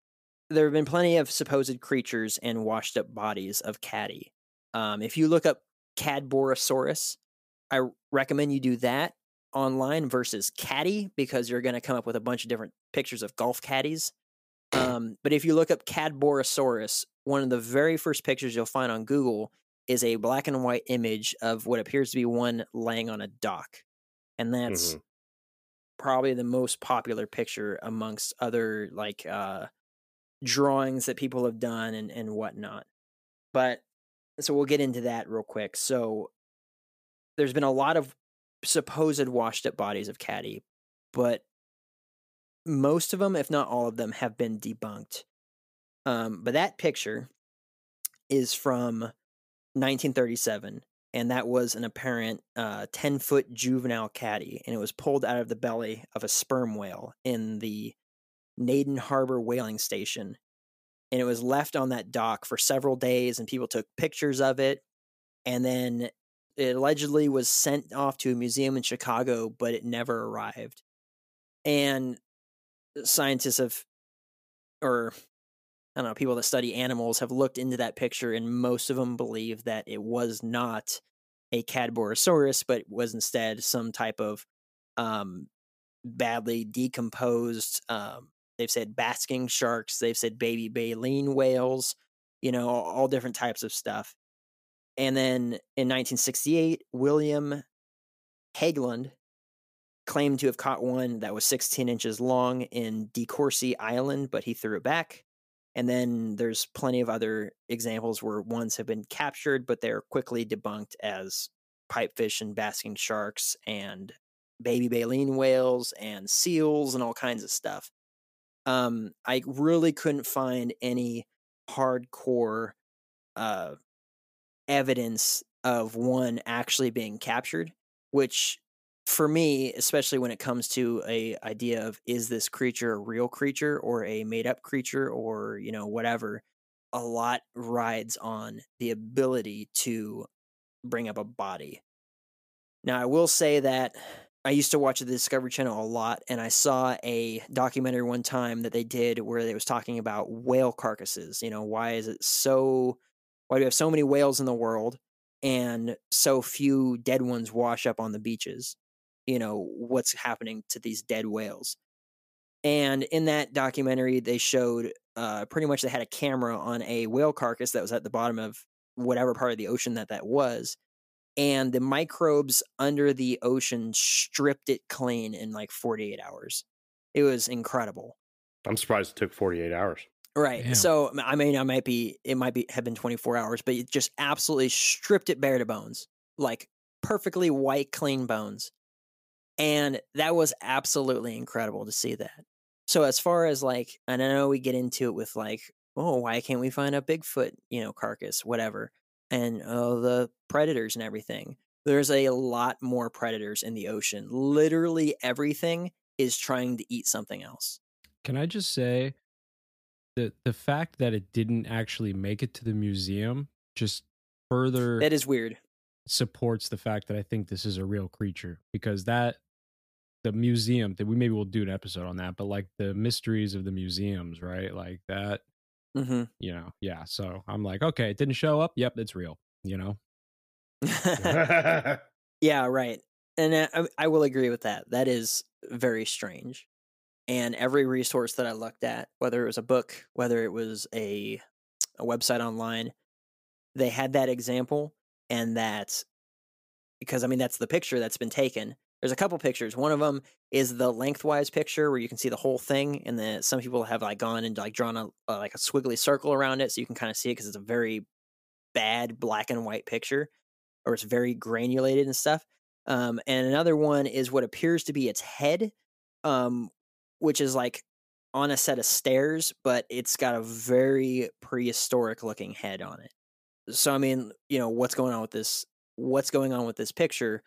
there have been plenty of supposed creatures and washed up bodies of caddy um, if you look up cadborosaurus I recommend you do that online versus caddy because you're going to come up with a bunch of different pictures of golf caddies um, but if you look up cadborosaurus one of the very first pictures you'll find on google is a black and white image of what appears to be one laying on a dock and that's
Mhm.
Probably the most popular picture amongst other like uh drawings that people have done and and whatnot. But so we'll get into that real quick. So there's been a lot of supposed washed up bodies of caddy but most of them if not all of them have been debunked. Um but that picture is from 1937 and that was an apparent uh, 10 foot juvenile caddy and it was pulled out of the belly of a sperm whale in the naden harbor whaling station and it was left on that dock for several days and people took pictures of it and then it allegedly was sent off to a museum in chicago but it never arrived and scientists have or I don't know, people that study animals have looked into that picture, and most of them believe that it was not a Cadborosaurus, but was instead some type of um, badly decomposed. Um, they've said basking sharks. They've said baby baleen whales. You know, all, all different types of stuff. And then in 1968, William Hagelund claimed to have caught one that was 16 inches long in De Courcy Island, but he threw it back. And then there's plenty of other examples where ones have been captured, but they're quickly debunked as pipefish and basking sharks and baby baleen whales and seals and all kinds of stuff. Um, I really couldn't find any hardcore uh, evidence of one actually being captured, which for me, especially when it comes to a idea of is this creature a real creature or a made up creature or you know whatever, a lot rides on the ability to bring up a body. Now, I will say that I used to watch the Discovery Channel a lot, and I saw a documentary one time that they did where they was talking about whale carcasses. You know, why is it so? Why do we have so many whales in the world and so few dead ones wash up on the beaches? You know, what's happening to these dead whales? And in that documentary, they showed uh, pretty much they had a camera on a whale carcass that was at the bottom of whatever part of the ocean that that was, and the microbes under the ocean stripped it clean in like 48 hours. It was incredible.
I'm surprised it took 48 hours.
Right.
Damn.
So I mean, I might be, it might be have been 24 hours, but it just absolutely stripped it bare to bones, like perfectly white, clean bones, and that was absolutely incredible to see that. So as far as like, and I know we get into it with like, oh, why can't we find a Bigfoot, you know, carcass, whatever, and oh, the predators and everything. There's a lot more predators in the ocean. Literally everything is trying to eat something else.
Can I just say the the fact that it didn't actually make it to the museum just further
That is weird.
supports the fact that I think this is a real creature because that the museum that we maybe we'll do an episode on that, but like the mysteries of the museums, right? Like that,
hmm
you know, yeah. So I'm like, okay, it didn't show up. Yep, it's real. You know,
yeah, right. And I, I will agree with that. That is very strange. And every resource that I looked at, whether it was a book, whether it was a a website online, they had that example and that because I mean that's the picture that's been taken. There's a couple pictures. One of them is the lengthwise picture where you can see the whole thing, and then some people have like gone and like drawn a uh, like a squiggly circle around it so you can kind of see it because it's a very bad black and white picture, or it's very granulated and stuff. Um, and another one is what appears to be its head, um, which is like on a set of stairs, but it's got a very prehistoric looking head on it. So I mean, you know, what's going on with this? What's going on with this picture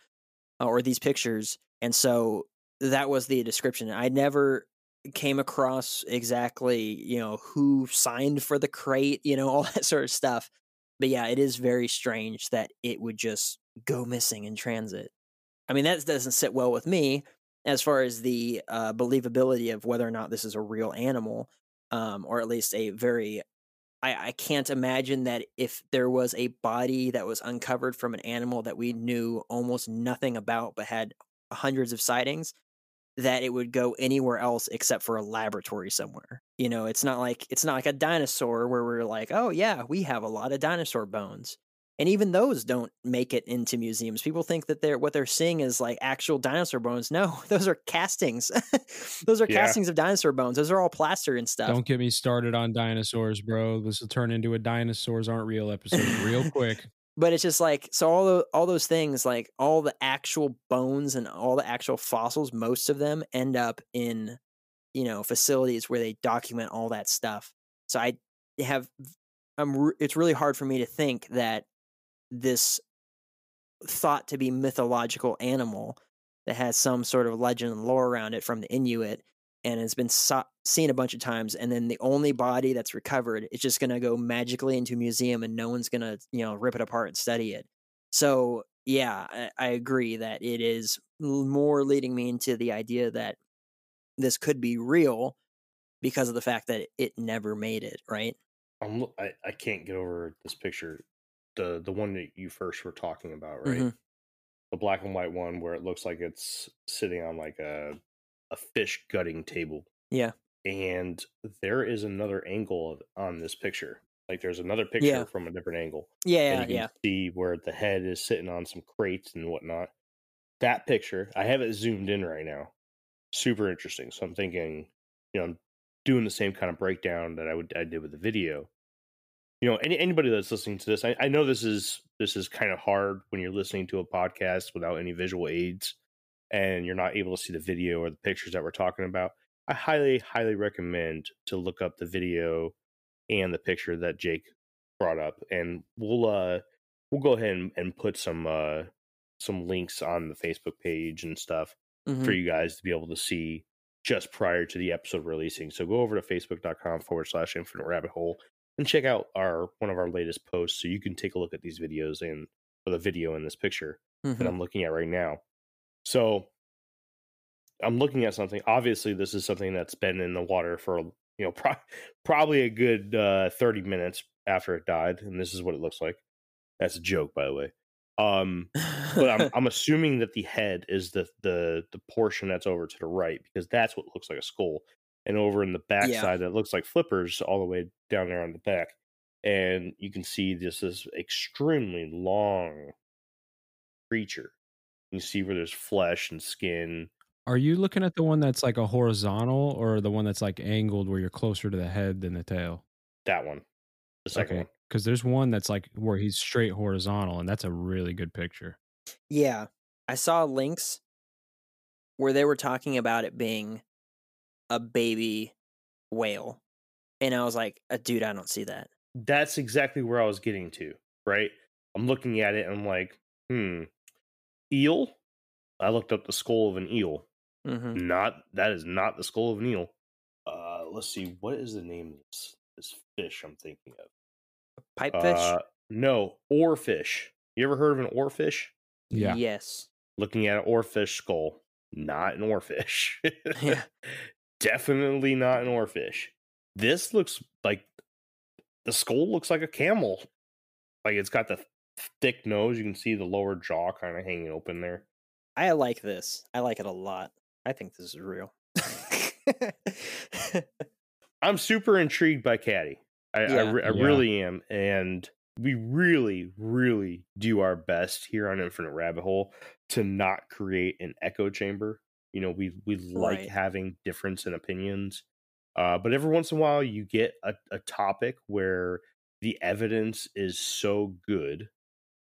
or these pictures? And so that was the description. I never came across exactly, you know, who signed for the crate, you know, all that sort of stuff. But yeah, it is very strange that it would just go missing in transit. I mean, that doesn't sit well with me as far as the uh, believability of whether or not this is a real animal, um, or at least a very. I, I can't imagine that if there was a body that was uncovered from an animal that we knew almost nothing about but had hundreds of sightings, that it would go anywhere else except for a laboratory somewhere. You know, it's not like it's not like a dinosaur where we're like, oh yeah, we have a lot of dinosaur bones. And even those don't make it into museums. People think that they're what they're seeing is like actual dinosaur bones. No, those are castings. those are
Yeah.
castings of dinosaur bones. Those are all plaster and stuff.
don't get me started on dinosaurs, bro. This will turn into a dinosaurs aren't real episode real quick.
but it's just like so all the, all those things like all the actual bones and all the actual fossils most of them end up in you know facilities where they document all that stuff so i have i'm it's really hard for me to think that this thought to be mythological animal that has some sort of legend and lore around it from the inuit and has been so- seen a bunch of times and then the only body that's recovered is just going to go magically into a museum and no one's going to you know rip it apart and study it so yeah I, I agree that it is more leading me into the idea that this could be real because of the fact that it never made it, right?
I'm, I, I can't get over this picture. The the one that you first were talking about, right?
Mhm.
The black and white one where it looks like it's sitting on like a a fish gutting table.
Yeah.
And there is another angle of, on this picture. Like there's another picture
Yeah.
from a different angle.
Yeah,
and
yeah,
you can
yeah.
see where the head is sitting on some crates and whatnot. That picture, I have it zoomed in right now. Super interesting. So I'm thinking, you know, I'm doing the same kind of breakdown that I would I did with the video. You know, any anybody that's listening to this, I, I know this is this is kind of hard when you're listening to a podcast without any visual aids and you're not able to see the video or the pictures that we're talking about. I highly, highly recommend to look up the video and the picture that Jake brought up, and we'll uh we'll go ahead and, and put some uh some links on the Facebook page and stuff
Mhm.
for you guys to be able to see just prior to the episode releasing. So go over to facebook.com forward slash infinite rabbit hole and check out our one of our latest posts so you can take a look at these videos and or the video in this picture that
Mhm.
I'm looking at right now. So I'm looking at something. Obviously, this is something that's been in the water for you know pro- probably a good uh, 30 minutes after it died, and this is what it looks like. That's a joke, by the way. Um, but I'm I'm assuming that the head is the the the portion that's over to the right because that's what looks like a skull, and over in the back
Yeah.
side that looks like flippers all the way down there on the back, and you can see this is extremely long creature. You see where there's flesh and skin.
Are you looking at the one that's like a horizontal or the one that's like angled where you're closer to the head than the tail?
That one, the second one.
Because there's one that's like where he's straight horizontal, and that's a really good picture.
yeah. I saw links where they were talking about it being a baby whale. And I was like, uh, dude, I don't see that.
That's exactly where I was getting to. Right, I'm looking at it and I'm like, hmm, eel. I looked up the skull of an eel.
hmm
Not that is not the skull of an eel. Uh, let's see, what is the name of this this fish I'm thinking of?
Pipefish?
Uh, no, oarfish. You ever heard of an oarfish?
Yeah.
Yes.
Looking at an oarfish skull, not an oarfish.
Yeah.
Definitely not an oarfish. This looks like the skull looks like a camel. Like it's got the thick nose. You can see the lower jaw kind of hanging open there.
I like this. I like it a lot. I think this is real.
I'm super intrigued by Caddy. I, I,
Yeah.
re- I
Yeah.
really am, and we really, really do our best here on Infinite Rabbit Hole to not create an echo chamber. You know, we we like
Right.
having difference in opinions, uh, but every once in a while, you get a, a topic where the evidence is so good,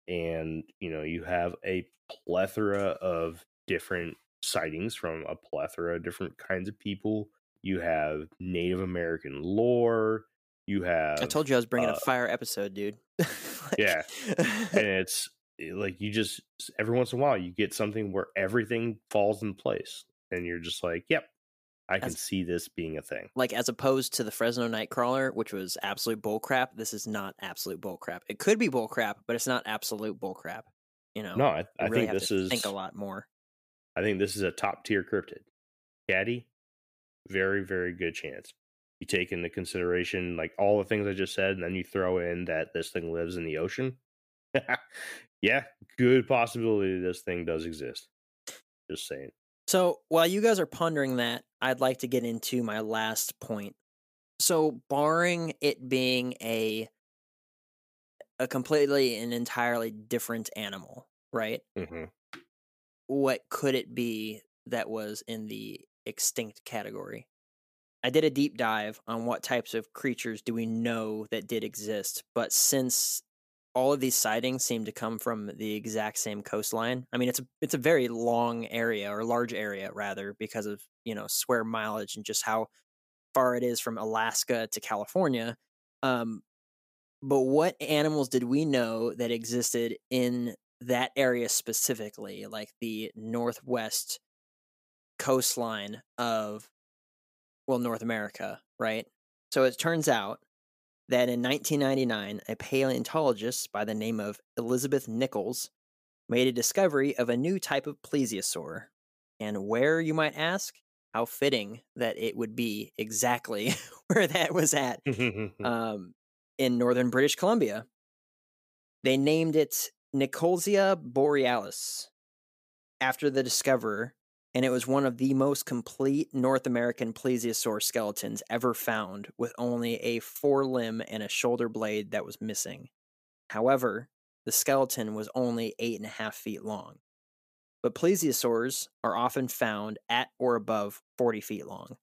and you know, you have a plethora of different sightings from a plethora of different kinds of people. You have Native American lore. You have
I told you I was bringing
uh,
a fire episode, dude. Like-
Yeah. and it's Eh, like you just every once in a while you get something where everything falls in place and you're just like yep i can
That's-
see this being a thing
like as opposed to the Fresno Nightcrawler, which was absolute bullcrap. This is not absolute bullcrap. It could be bullcrap, but it's not absolute bullcrap. You know,
no i, I
really
think this is
think a lot more.
i think this is a top tier cryptid caddy very very good chance you take into consideration like all the things i just said and then you throw in that this thing lives in the ocean yeah good possibility this thing does exist just saying
So while you guys are pondering that, I'd like to get into my last point. So barring it being a a completely and entirely different animal, right?
hmm
What could it be that was in the extinct category? I did a deep dive on what types of creatures do we know that did exist, but since all of these sightings seem to come from the exact same coastline. I mean, it's a it's a very long area or large area rather because of you know square mileage and just how far it is from Alaska to California. Um, but what animals did we know that existed in that area specifically, like the northwest coastline of well North America, right? So it turns out that in 1999, a paleontologist by the name of Elizabeth Nicholls made a discovery of a new type of plesiosaur. And where, you might ask? how fitting that it would be exactly where that was at um, in northern British Columbia. They named it Nichollsia borealis after the discoverer, and it was one of the most complete North American plesiosaur skeletons ever found, with only a forelimb and a shoulder blade that was missing. However, the skeleton was only eight and a half feet long. But plesiosaurs are often found at or above 40 feet long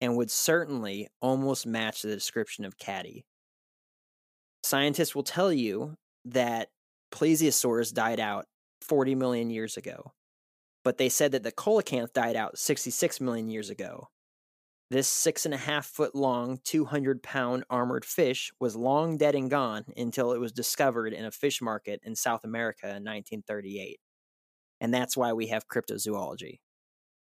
and would certainly almost match the description of Caddy. Scientists will tell you that plesiosaurs died out 40 million years ago, but they said that the coelacanth died out 66 million years ago. This six and a half foot long, 200 pound armored fish was long dead and gone until it was discovered in a fish market in South America in 1938. And that's why we have cryptozoology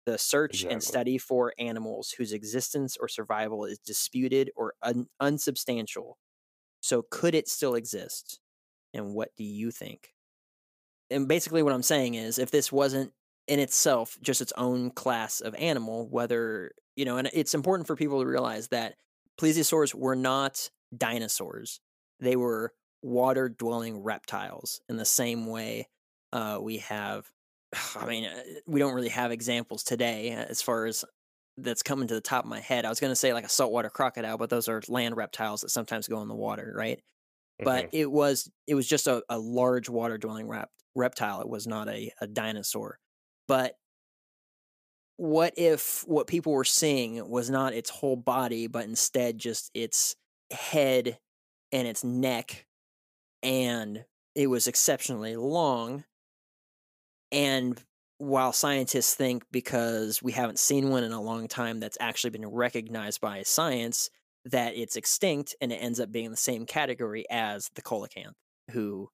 the search exactly. and study for animals whose existence or survival is disputed or un- unsubstantial. So, could it still exist? And what do you think? And basically, what I'm saying is if this wasn't in itself just its own class of animal, whether, you know, and it's important for people to realize that plesiosaurs were not dinosaurs, they were water dwelling reptiles in the same way uh, we have I mean, uh, we don't really have examples today uh, as far as that's coming to the top of my head. I was going to say like a saltwater crocodile, but those are land reptiles that sometimes go in the water, right? Mm-hmm. But it was it was just a, a large water dwelling rep- reptile. It was not a, a dinosaur. But what if what people were seeing was not its whole body, but instead just its head and its neck, and it was exceptionally long and while scientists think because we haven't seen one in a long time that's actually been recognized by science that it's extinct and it ends up being the same category as the coelacanth, who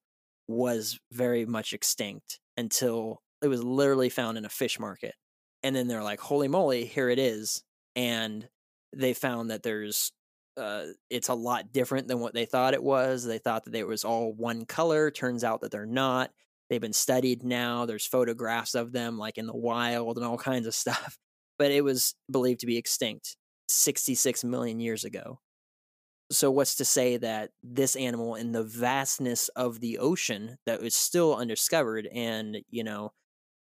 was very much extinct until it was literally found in a fish market. And then they're like, holy moly, here it is. And they found that there's uh, it's a lot different than what they thought it was. They thought that it was all one color. Turns out that they're not. They've been studied now. There's photographs of them like in the wild and all kinds of stuff. But it was believed to be extinct 66 million years ago. So what's to say that this animal in the vastness of the ocean that is still undiscovered and, you know,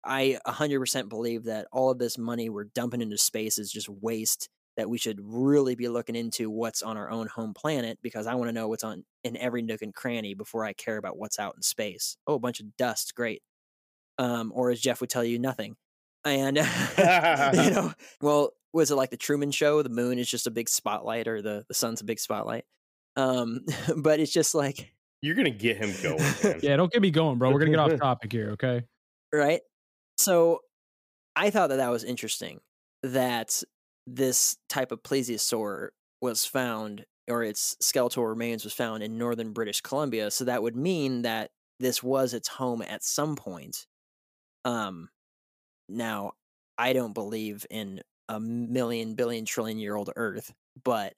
I 100% believe that all of this money we're dumping into space is just waste that we should really be looking into what's on our own home planet because I want to know what's on in every nook and cranny before I care about what's out in space. Oh, a bunch of dust, great. Um, or as Jeff would tell you, nothing. And you know, well, was it like the Truman Show? The moon is just a big spotlight, or the the sun's a big spotlight. Um, but it's just like
you're gonna get him going.
yeah, don't get me going, bro. We're gonna get off topic here, okay?
Right. So, I thought that that was interesting that this type of plesiosaur was found or its skeletal remains was found in northern British Columbia. So that would mean that this was its home at some point. Um, now, I don't believe in a million, billion, trillion year old Earth, but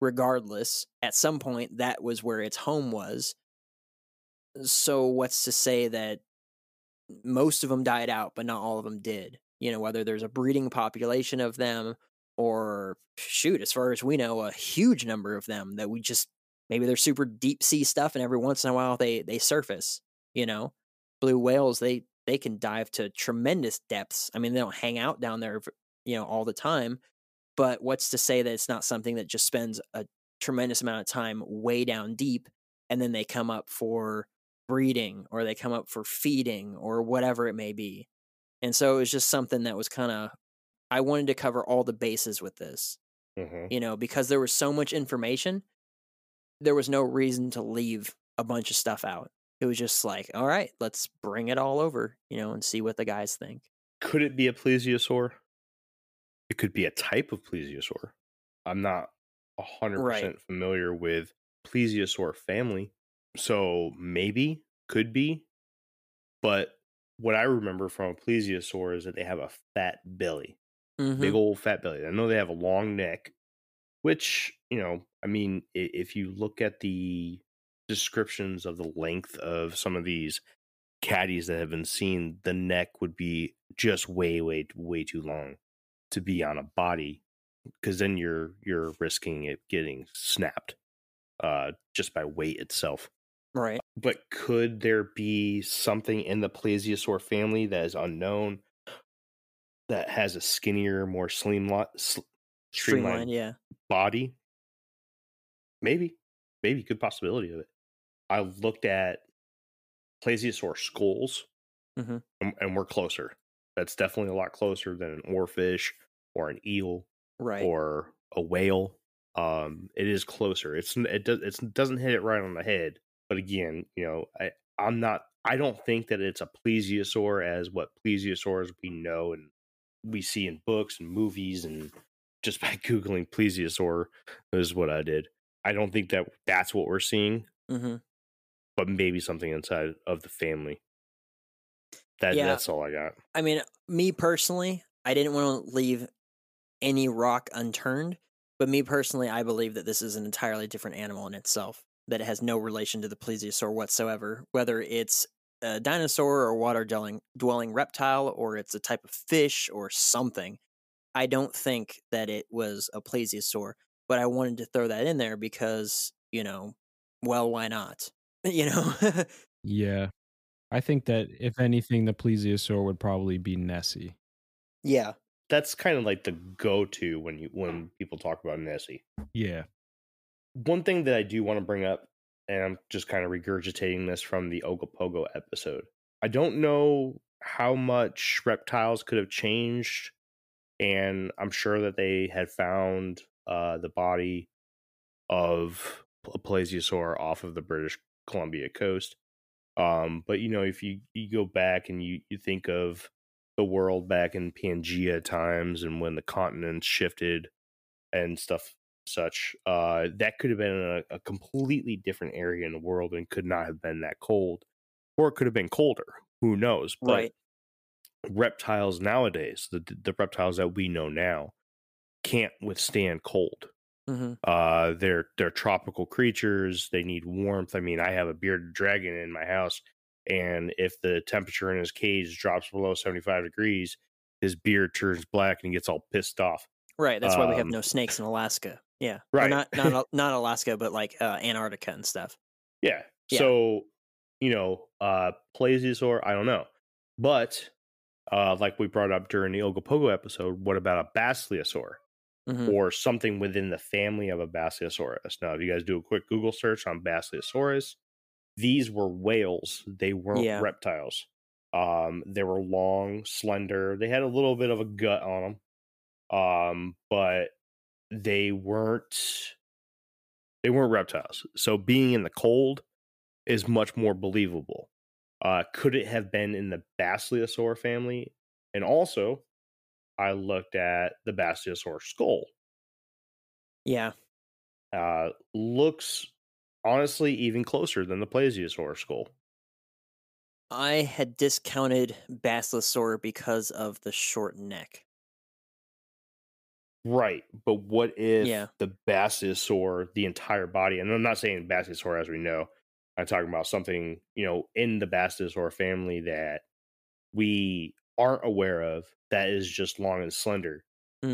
regardless, at some point that was where its home was. So what's to say that most of them died out, but not all of them did? You know, whether there's a breeding population of them or shoot, as far as we know, a huge number of them that we just maybe they're super deep sea stuff, and every once in a while they they surface. You know, blue whales they they can dive to tremendous depths. I mean, they don't hang out down there, you know, all the time. But what's to say that it's not something that just spends a tremendous amount of time way down deep, and then they come up for breeding or they come up for feeding or whatever it may be. And so it was just something that was kind of I wanted to cover all the bases with this. Mm-hmm. You know, because there was so much information, there was no reason to leave a bunch of stuff out. It was just like, all right, let's bring it all over, you know, and see what the guys think.
Could it be a plesiosaur? It could be a type of plesiosaur. I'm not 100% right. familiar with plesiosaur family. So maybe, could be. But what I remember from a plesiosaur is that they have a fat belly mm-hmm. big old fat belly. I know they have a long neck, which, you know, I mean, if you look at the descriptions of the length of some of these caddies that have been seen, the neck would be just way, way, way too long. to be on a body because then you're you're risking it getting snapped uh just by weight itself
Right.
but could there be something in the plesiosaur family that is unknown that has a skinnier more slim sl-
Streamlined, yeah.
body maybe maybe good possibility of it i looked at plesiosaur skulls
Mhm.
and, and we're closer that's definitely a lot closer than an oarfish or an eel
Right.
or a whale. Um, it is closer. It's it does it doesn't hit it right on the head. But again, you know, I I'm not. I don't think that it's a plesiosaur as what plesiosaurs we know and we see in books and movies and just by googling plesiosaur is what I did. I don't think that that's what we're seeing,
hmm
but maybe something inside of the family. That
Yeah.
that's all I got.
I mean, me personally, I didn't want to leave any rock unturned, but me personally, I believe that this is an entirely different animal in itself, that it has no relation to the plesiosaur whatsoever, whether it's a dinosaur or water dwelling dwelling reptile or it's a type of fish or something. I don't think that it was a plesiosaur, but I wanted to throw that in there because, you know, well, why not? You know?
Yeah. I think that if anything, the plesiosaur would probably be Nessie.
yeah.
That's kind of like the go-to when you hmm. when people talk about Nessie.
Yeah.
One thing that I do want to bring up, and I'm just kind of regurgitating this from the Ogopogo episode. I don't know how much reptiles could have changed, and I'm sure that they had found uh, the body of a plesiosaur off of the British Columbia coast. Um, but you know, if you, you go back and you, you think of the world back in Pangea times and when the continents shifted and stuff such, uh, that could have been a, a completely different area in the world and could not have been that cold, or it could have been colder. Who knows? But
Right.
reptiles nowadays, the the reptiles that we know now, can't withstand cold.
hmm
Uh, they're they're tropical creatures. They need warmth. I mean, I have a bearded dragon in my house, and if the temperature in his cage drops below seventy five degrees, his beard turns black and he gets all pissed off.
Right. That's why we have
Um,
no snakes in Alaska. Yeah. Or
Right.
not not not Alaska, but like uh, Antarctica and stuff.
Yeah.
Yeah.
So, you know, uh plesiosaur, I don't know. But uh like we brought up during the Ogopogo episode, what about a basilosaur
Mhm.
or something within the family of a basilosaurus? Now, if you guys do a quick Google search on basilosaurus, these were whales. They weren't
Yeah.
reptiles. Um they were long, slender. They had a little bit of a gut on them. Um but they weren't they weren't reptiles. So being in the cold is much more believable. Uh, could it have been in the Basilosaur family? And also, I looked at the Basilosaur skull.
Yeah.
Uh, looks honestly even closer than the Plesiosaur skull.
I had discounted Basilosaur because of the short neck.
Right, but what if
Yeah.
the Basilosaur, the entire body, and I'm not saying Basilosaur as we know, I'm talking about something, you know, in the Basilosaur family that we aren't aware of that is just long and slender.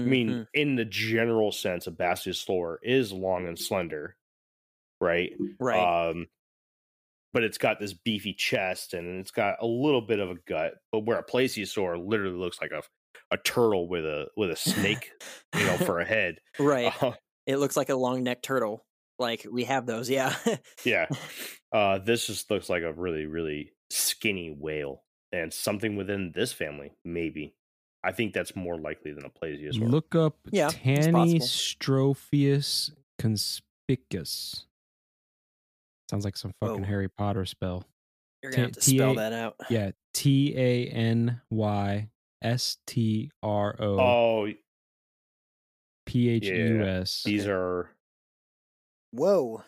I mean,
Mhm.
in the general sense, a Basilosaur is long and slender, right?
right.
Um, but it's got this beefy chest and it's got a little bit of a gut. But where a Plesiosaur literally looks like a a turtle with a with a snake, you know, for a head.
right.
Uh,
It looks like a long neck turtle. Like we have those. Yeah.
yeah, uh, this just looks like a really really skinny whale and something within this family, maybe. I think that's more likely than a Plesiosaur.
Look up
Yeah, it's
Tanny. Strophius conspicus. Sounds like some fucking
Whoa.
Harry Potter spell.
You're gonna have
T-
spell
TA
that out.
Yeah, T A N Y S T R O
oh,
P H U S.
these are
Whoa.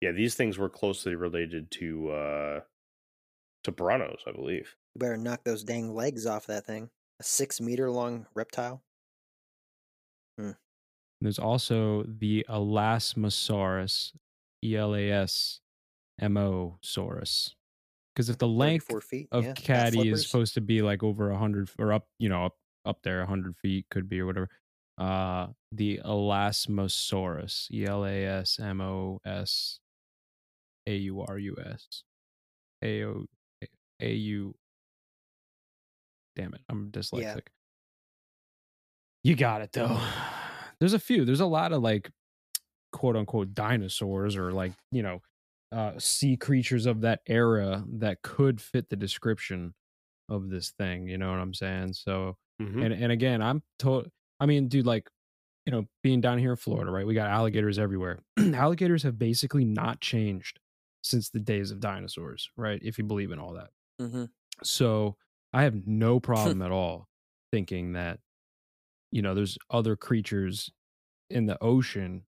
yeah, these things were closely related to uh to piranhas, I believe.
You better knock those dang legs off that thing. A six meter long reptile. Hmm.
There's also the Elasmosaurus, E L A S M O Saurus. Because if the length
34 feet.
of
yeah,
caddy is supposed to be like over a hundred or up, you know, up up there 100 feet could be or whatever uh the elasmosaurus e l a s m o s a u r u s a o a u damn it i'm dyslexic. You got it though. There's a few there's a lot of like quote unquote dinosaurs or like you know uh sea creatures of that era that could fit the description of this thing you know what i'm saying? So
Mhm.
and and again i'm told i mean dude like you know being down here in florida right we got alligators everywhere. Alligators have basically not changed since the days of dinosaurs right if you believe in all that.
Hmm
so I have no problem at all thinking that, you know, there's other creatures in the ocean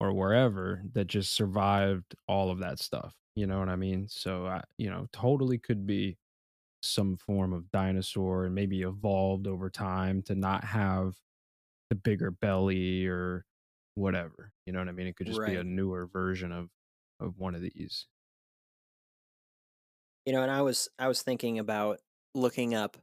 or wherever that just survived all of that stuff. You know what I mean? So I, you know, totally could be some form of dinosaur and maybe evolved over time to not have the bigger belly or whatever. You know what I mean? It could just be a newer version of of one of these.
You know, and I was I was thinking about looking up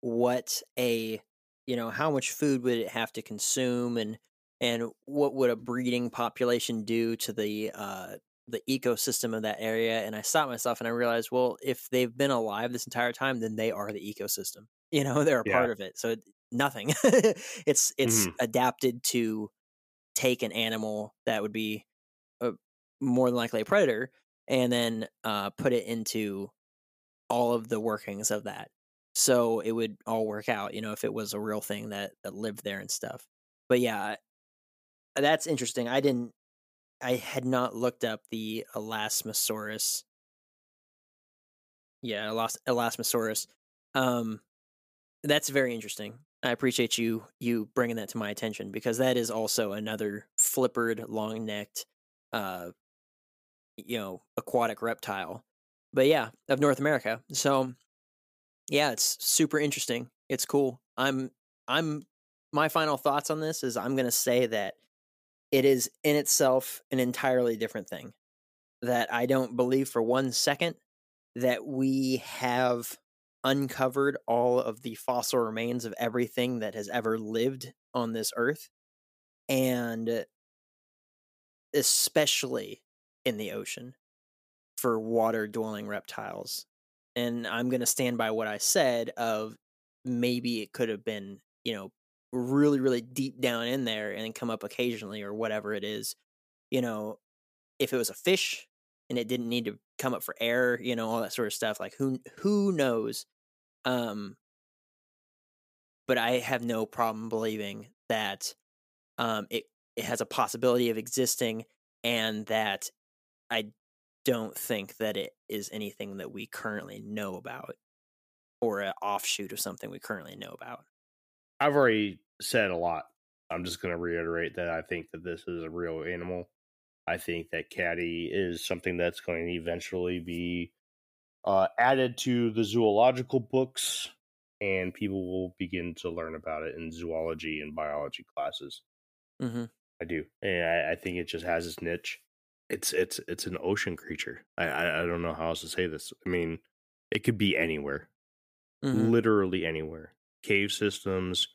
what a you know how much food would it have to consume and and what would a breeding population do to the uh the ecosystem of that area and I stopped myself and I realized well if they've been alive this entire time then they are the ecosystem you know they're a
Yeah.
part of it so it, nothing it's it's
Mhm.
adapted to take an animal that would be uh, more than likely a predator and then uh, put it into all of the workings of that. So it would all work out, you know, if it was a real thing that, that lived there and stuff. But yeah, that's interesting. I didn't, I had not looked up the Elasmosaurus. Yeah, Elas- Elasmosaurus. Um, that's very interesting. I appreciate you you bringing that to my attention because that is also another flippered, long necked, uh, you know, aquatic reptile. But yeah, of North America. So yeah, it's super interesting. It's cool. I'm I'm my final thoughts on this is I'm going to say that it is in itself an entirely different thing. That I don't believe for one second that we have uncovered all of the fossil remains of everything that has ever lived on this earth and especially in the ocean for water dwelling reptiles and i'm going to stand by what i said of maybe it could have been you know really really deep down in there and come up occasionally or whatever it is you know if it was a fish and it didn't need to come up for air you know all that sort of stuff like who who knows um but i have no problem believing that um it it has a possibility of existing and that i don't think that it is anything that we currently know about or an offshoot of something we currently know about.
I've already said a lot. I'm just going to reiterate that I think that this is a real animal. I think that caddy is something that's going to eventually be uh, added to the zoological books, and people will begin to learn about it in zoology and biology classes.
mm-hmm.
I do, and I, I think it just has its niche. It's it's it's an ocean creature. I, I I don't know how else to say this. I mean, it could be anywhere,
Mm-hmm.
literally anywhere. Cave systems,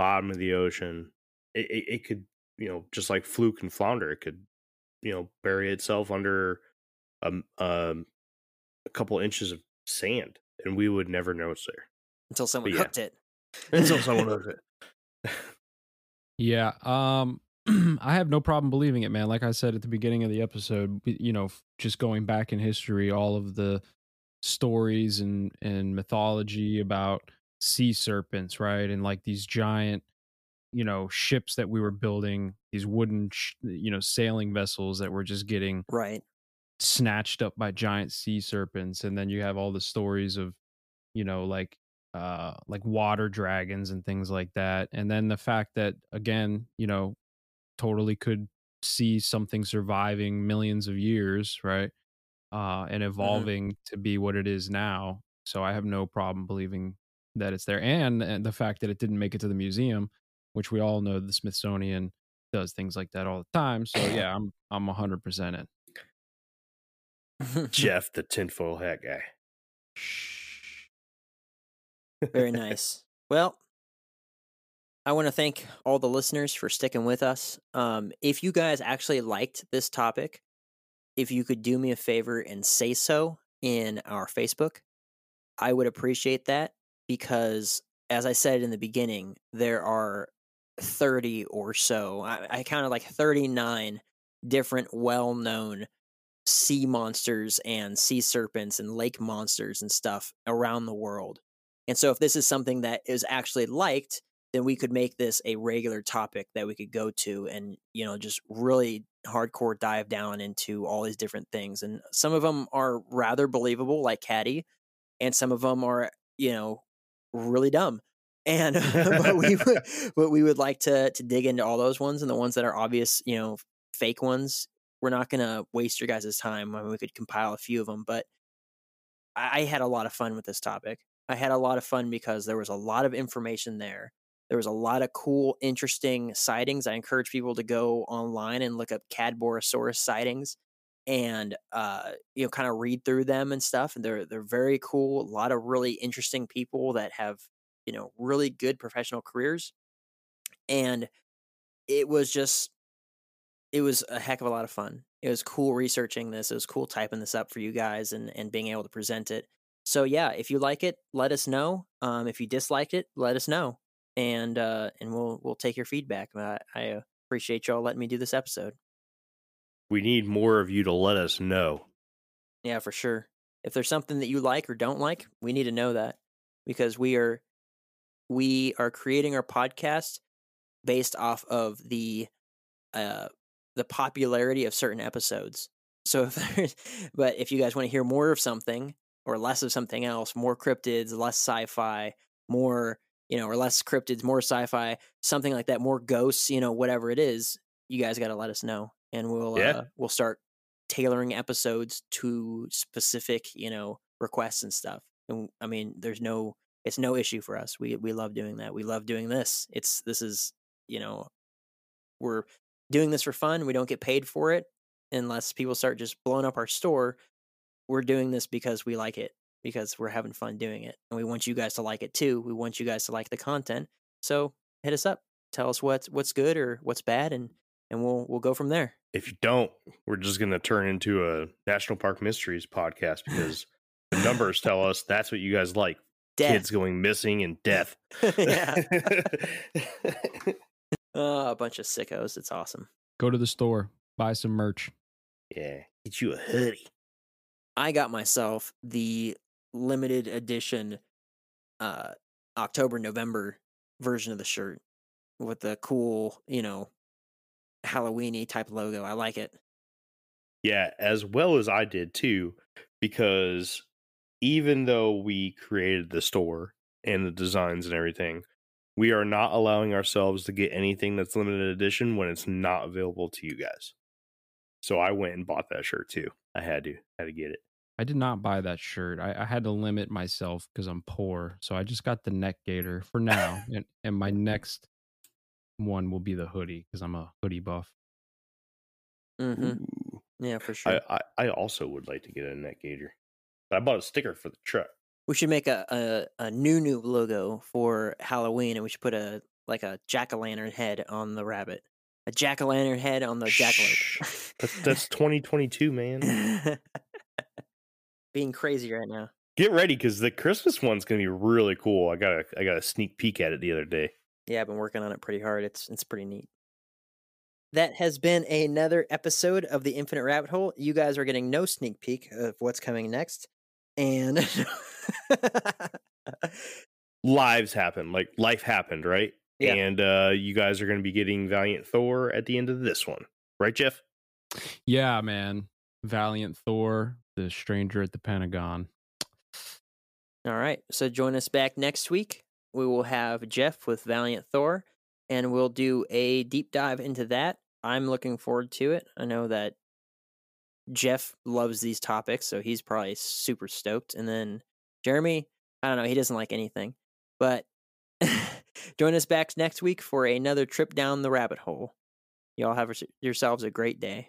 bottom of the ocean. It, it it could you know just like fluke and flounder. It could you know bury itself under um um a couple inches of sand, and we would never notice there
until someone
yeah.
hooked it
until someone hooked it.
Yeah. Um I have no problem believing it, man. Like I said at the beginning of the episode, you know, just going back in history, all of the stories and and mythology about sea serpents, right? And like these giant, you know, ships that we were building, these wooden, sh- you know, sailing vessels that were just getting
right
snatched up by giant sea serpents and then you have all the stories of you know like uh like water dragons and things like that and then the fact that again you know totally could see something surviving millions of years right uh and evolving to be what it is now so i have no problem believing that it's there and, and the fact that it didn't make it to the museum which we all know the smithsonian does things like that all the time so yeah i'm i'm 100% in
Jeff, the tinfoil hat guy.
Shh.
very nice well I want to thank all the listeners for sticking with us. Um, if you guys actually liked this topic, if you could do me a favor and say so in our Facebook, I would appreciate that because, as I said in the beginning, there are 30 or so, I, I counted like 39 different well known sea monsters and sea serpents and lake monsters and stuff around the world. And so, if this is something that is actually liked, then we could make this a regular topic that we could go to and, you know, just really hardcore dive down into all these different things. And some of them are rather believable, like Caddy, and some of them are, you know, really dumb. And but we would, but we would like to to dig into all those ones and the ones that are obvious, you know, fake ones. We're not going to waste your guys' time. I mean, we could compile a few of them, but I, I had a lot of fun with this topic. I had a lot of fun because there was a lot of information there there was a lot of cool, interesting sightings. I encourage people to go online and look up Cadborosaurus sightings and uh, you know kind of read through them and stuff. And they're they're very cool. A lot of really interesting people that have you know really good professional careers. And it was just it was a heck of a lot of fun. It was cool researching this. It was cool typing this up for you guys and and being able to present it. So yeah, if you like it, let us know. Um, if you dislike it, let us know and uh, and we'll we'll take your feedback. I, I appreciate y'all letting me do this episode.
We need more of you to let us know.
Yeah, for sure. If there's something that you like or don't like, we need to know that because we are we are creating our podcast based off of the uh the popularity of certain episodes. So if there's but if you guys want to hear more of something or less of something else, more cryptids, less sci-fi, more you know, or less cryptids, more sci-fi, something like that, more ghosts, you know, whatever it is, you guys got to let us know, and we'll yeah. uh, we'll start tailoring episodes to specific, you know, requests and stuff. And I mean, there's no, it's no issue for us. We we love doing that. We love doing this. It's this is, you know, we're doing this for fun. We don't get paid for it unless people start just blowing up our store. We're doing this because we like it because we're having fun doing it. And we want you guys to like it too. We want you guys to like the content. So hit us up. Tell us what's what's good or what's bad and and we'll we'll go from there.
If you don't, we're just gonna turn into a National Park Mysteries podcast because the numbers tell us that's what you guys like. Death. Kids going missing and death. yeah.
oh, a bunch of sickos. It's awesome.
Go to the store, buy some merch.
Yeah. Get you a hoodie.
I got myself the limited edition uh October November version of the shirt with the cool, you know, Halloweeny type logo. I like it.
Yeah, as well as I did too, because even though we created the store and the designs and everything, we are not allowing ourselves to get anything that's limited edition when it's not available to you guys. So I went and bought that shirt too. I had to, had to get it.
I did not buy that shirt. I, I had to limit myself because I'm poor. So I just got the neck gaiter for now. and, and my next one will be the hoodie because I'm a hoodie buff.
Mm-hmm. Yeah, for sure.
I, I, I, also would like to get a neck gaiter. But I bought a sticker for the truck.
We should make a, a, a new new logo for Halloween and we should put a like a jack o' lantern head on the rabbit. A jack o' lantern head on the jackalope.
that's, that's 2022, man.
being crazy right now.
Get ready because the Christmas one's gonna be really cool. I got a I got a sneak peek at it the other day.
Yeah, I've been working on it pretty hard. It's it's pretty neat. That has been another episode of the Infinite Rabbit Hole. You guys are getting no sneak peek of what's coming next, and
lives happen. Like life happened, right? Yeah. And uh, you guys are going to be getting Valiant Thor at the end of this one, right, Jeff?
Yeah, man. Valiant Thor the stranger at the Pentagon.
All right. So join us back next week. We will have Jeff with Valiant Thor, and we'll do a deep dive into that. I'm looking forward to it. I know that Jeff loves these topics, so he's probably super stoked. And then Jeremy, I don't know, he doesn't like anything. But join us back next week for another trip down the rabbit hole. Y'all have yourselves a great day.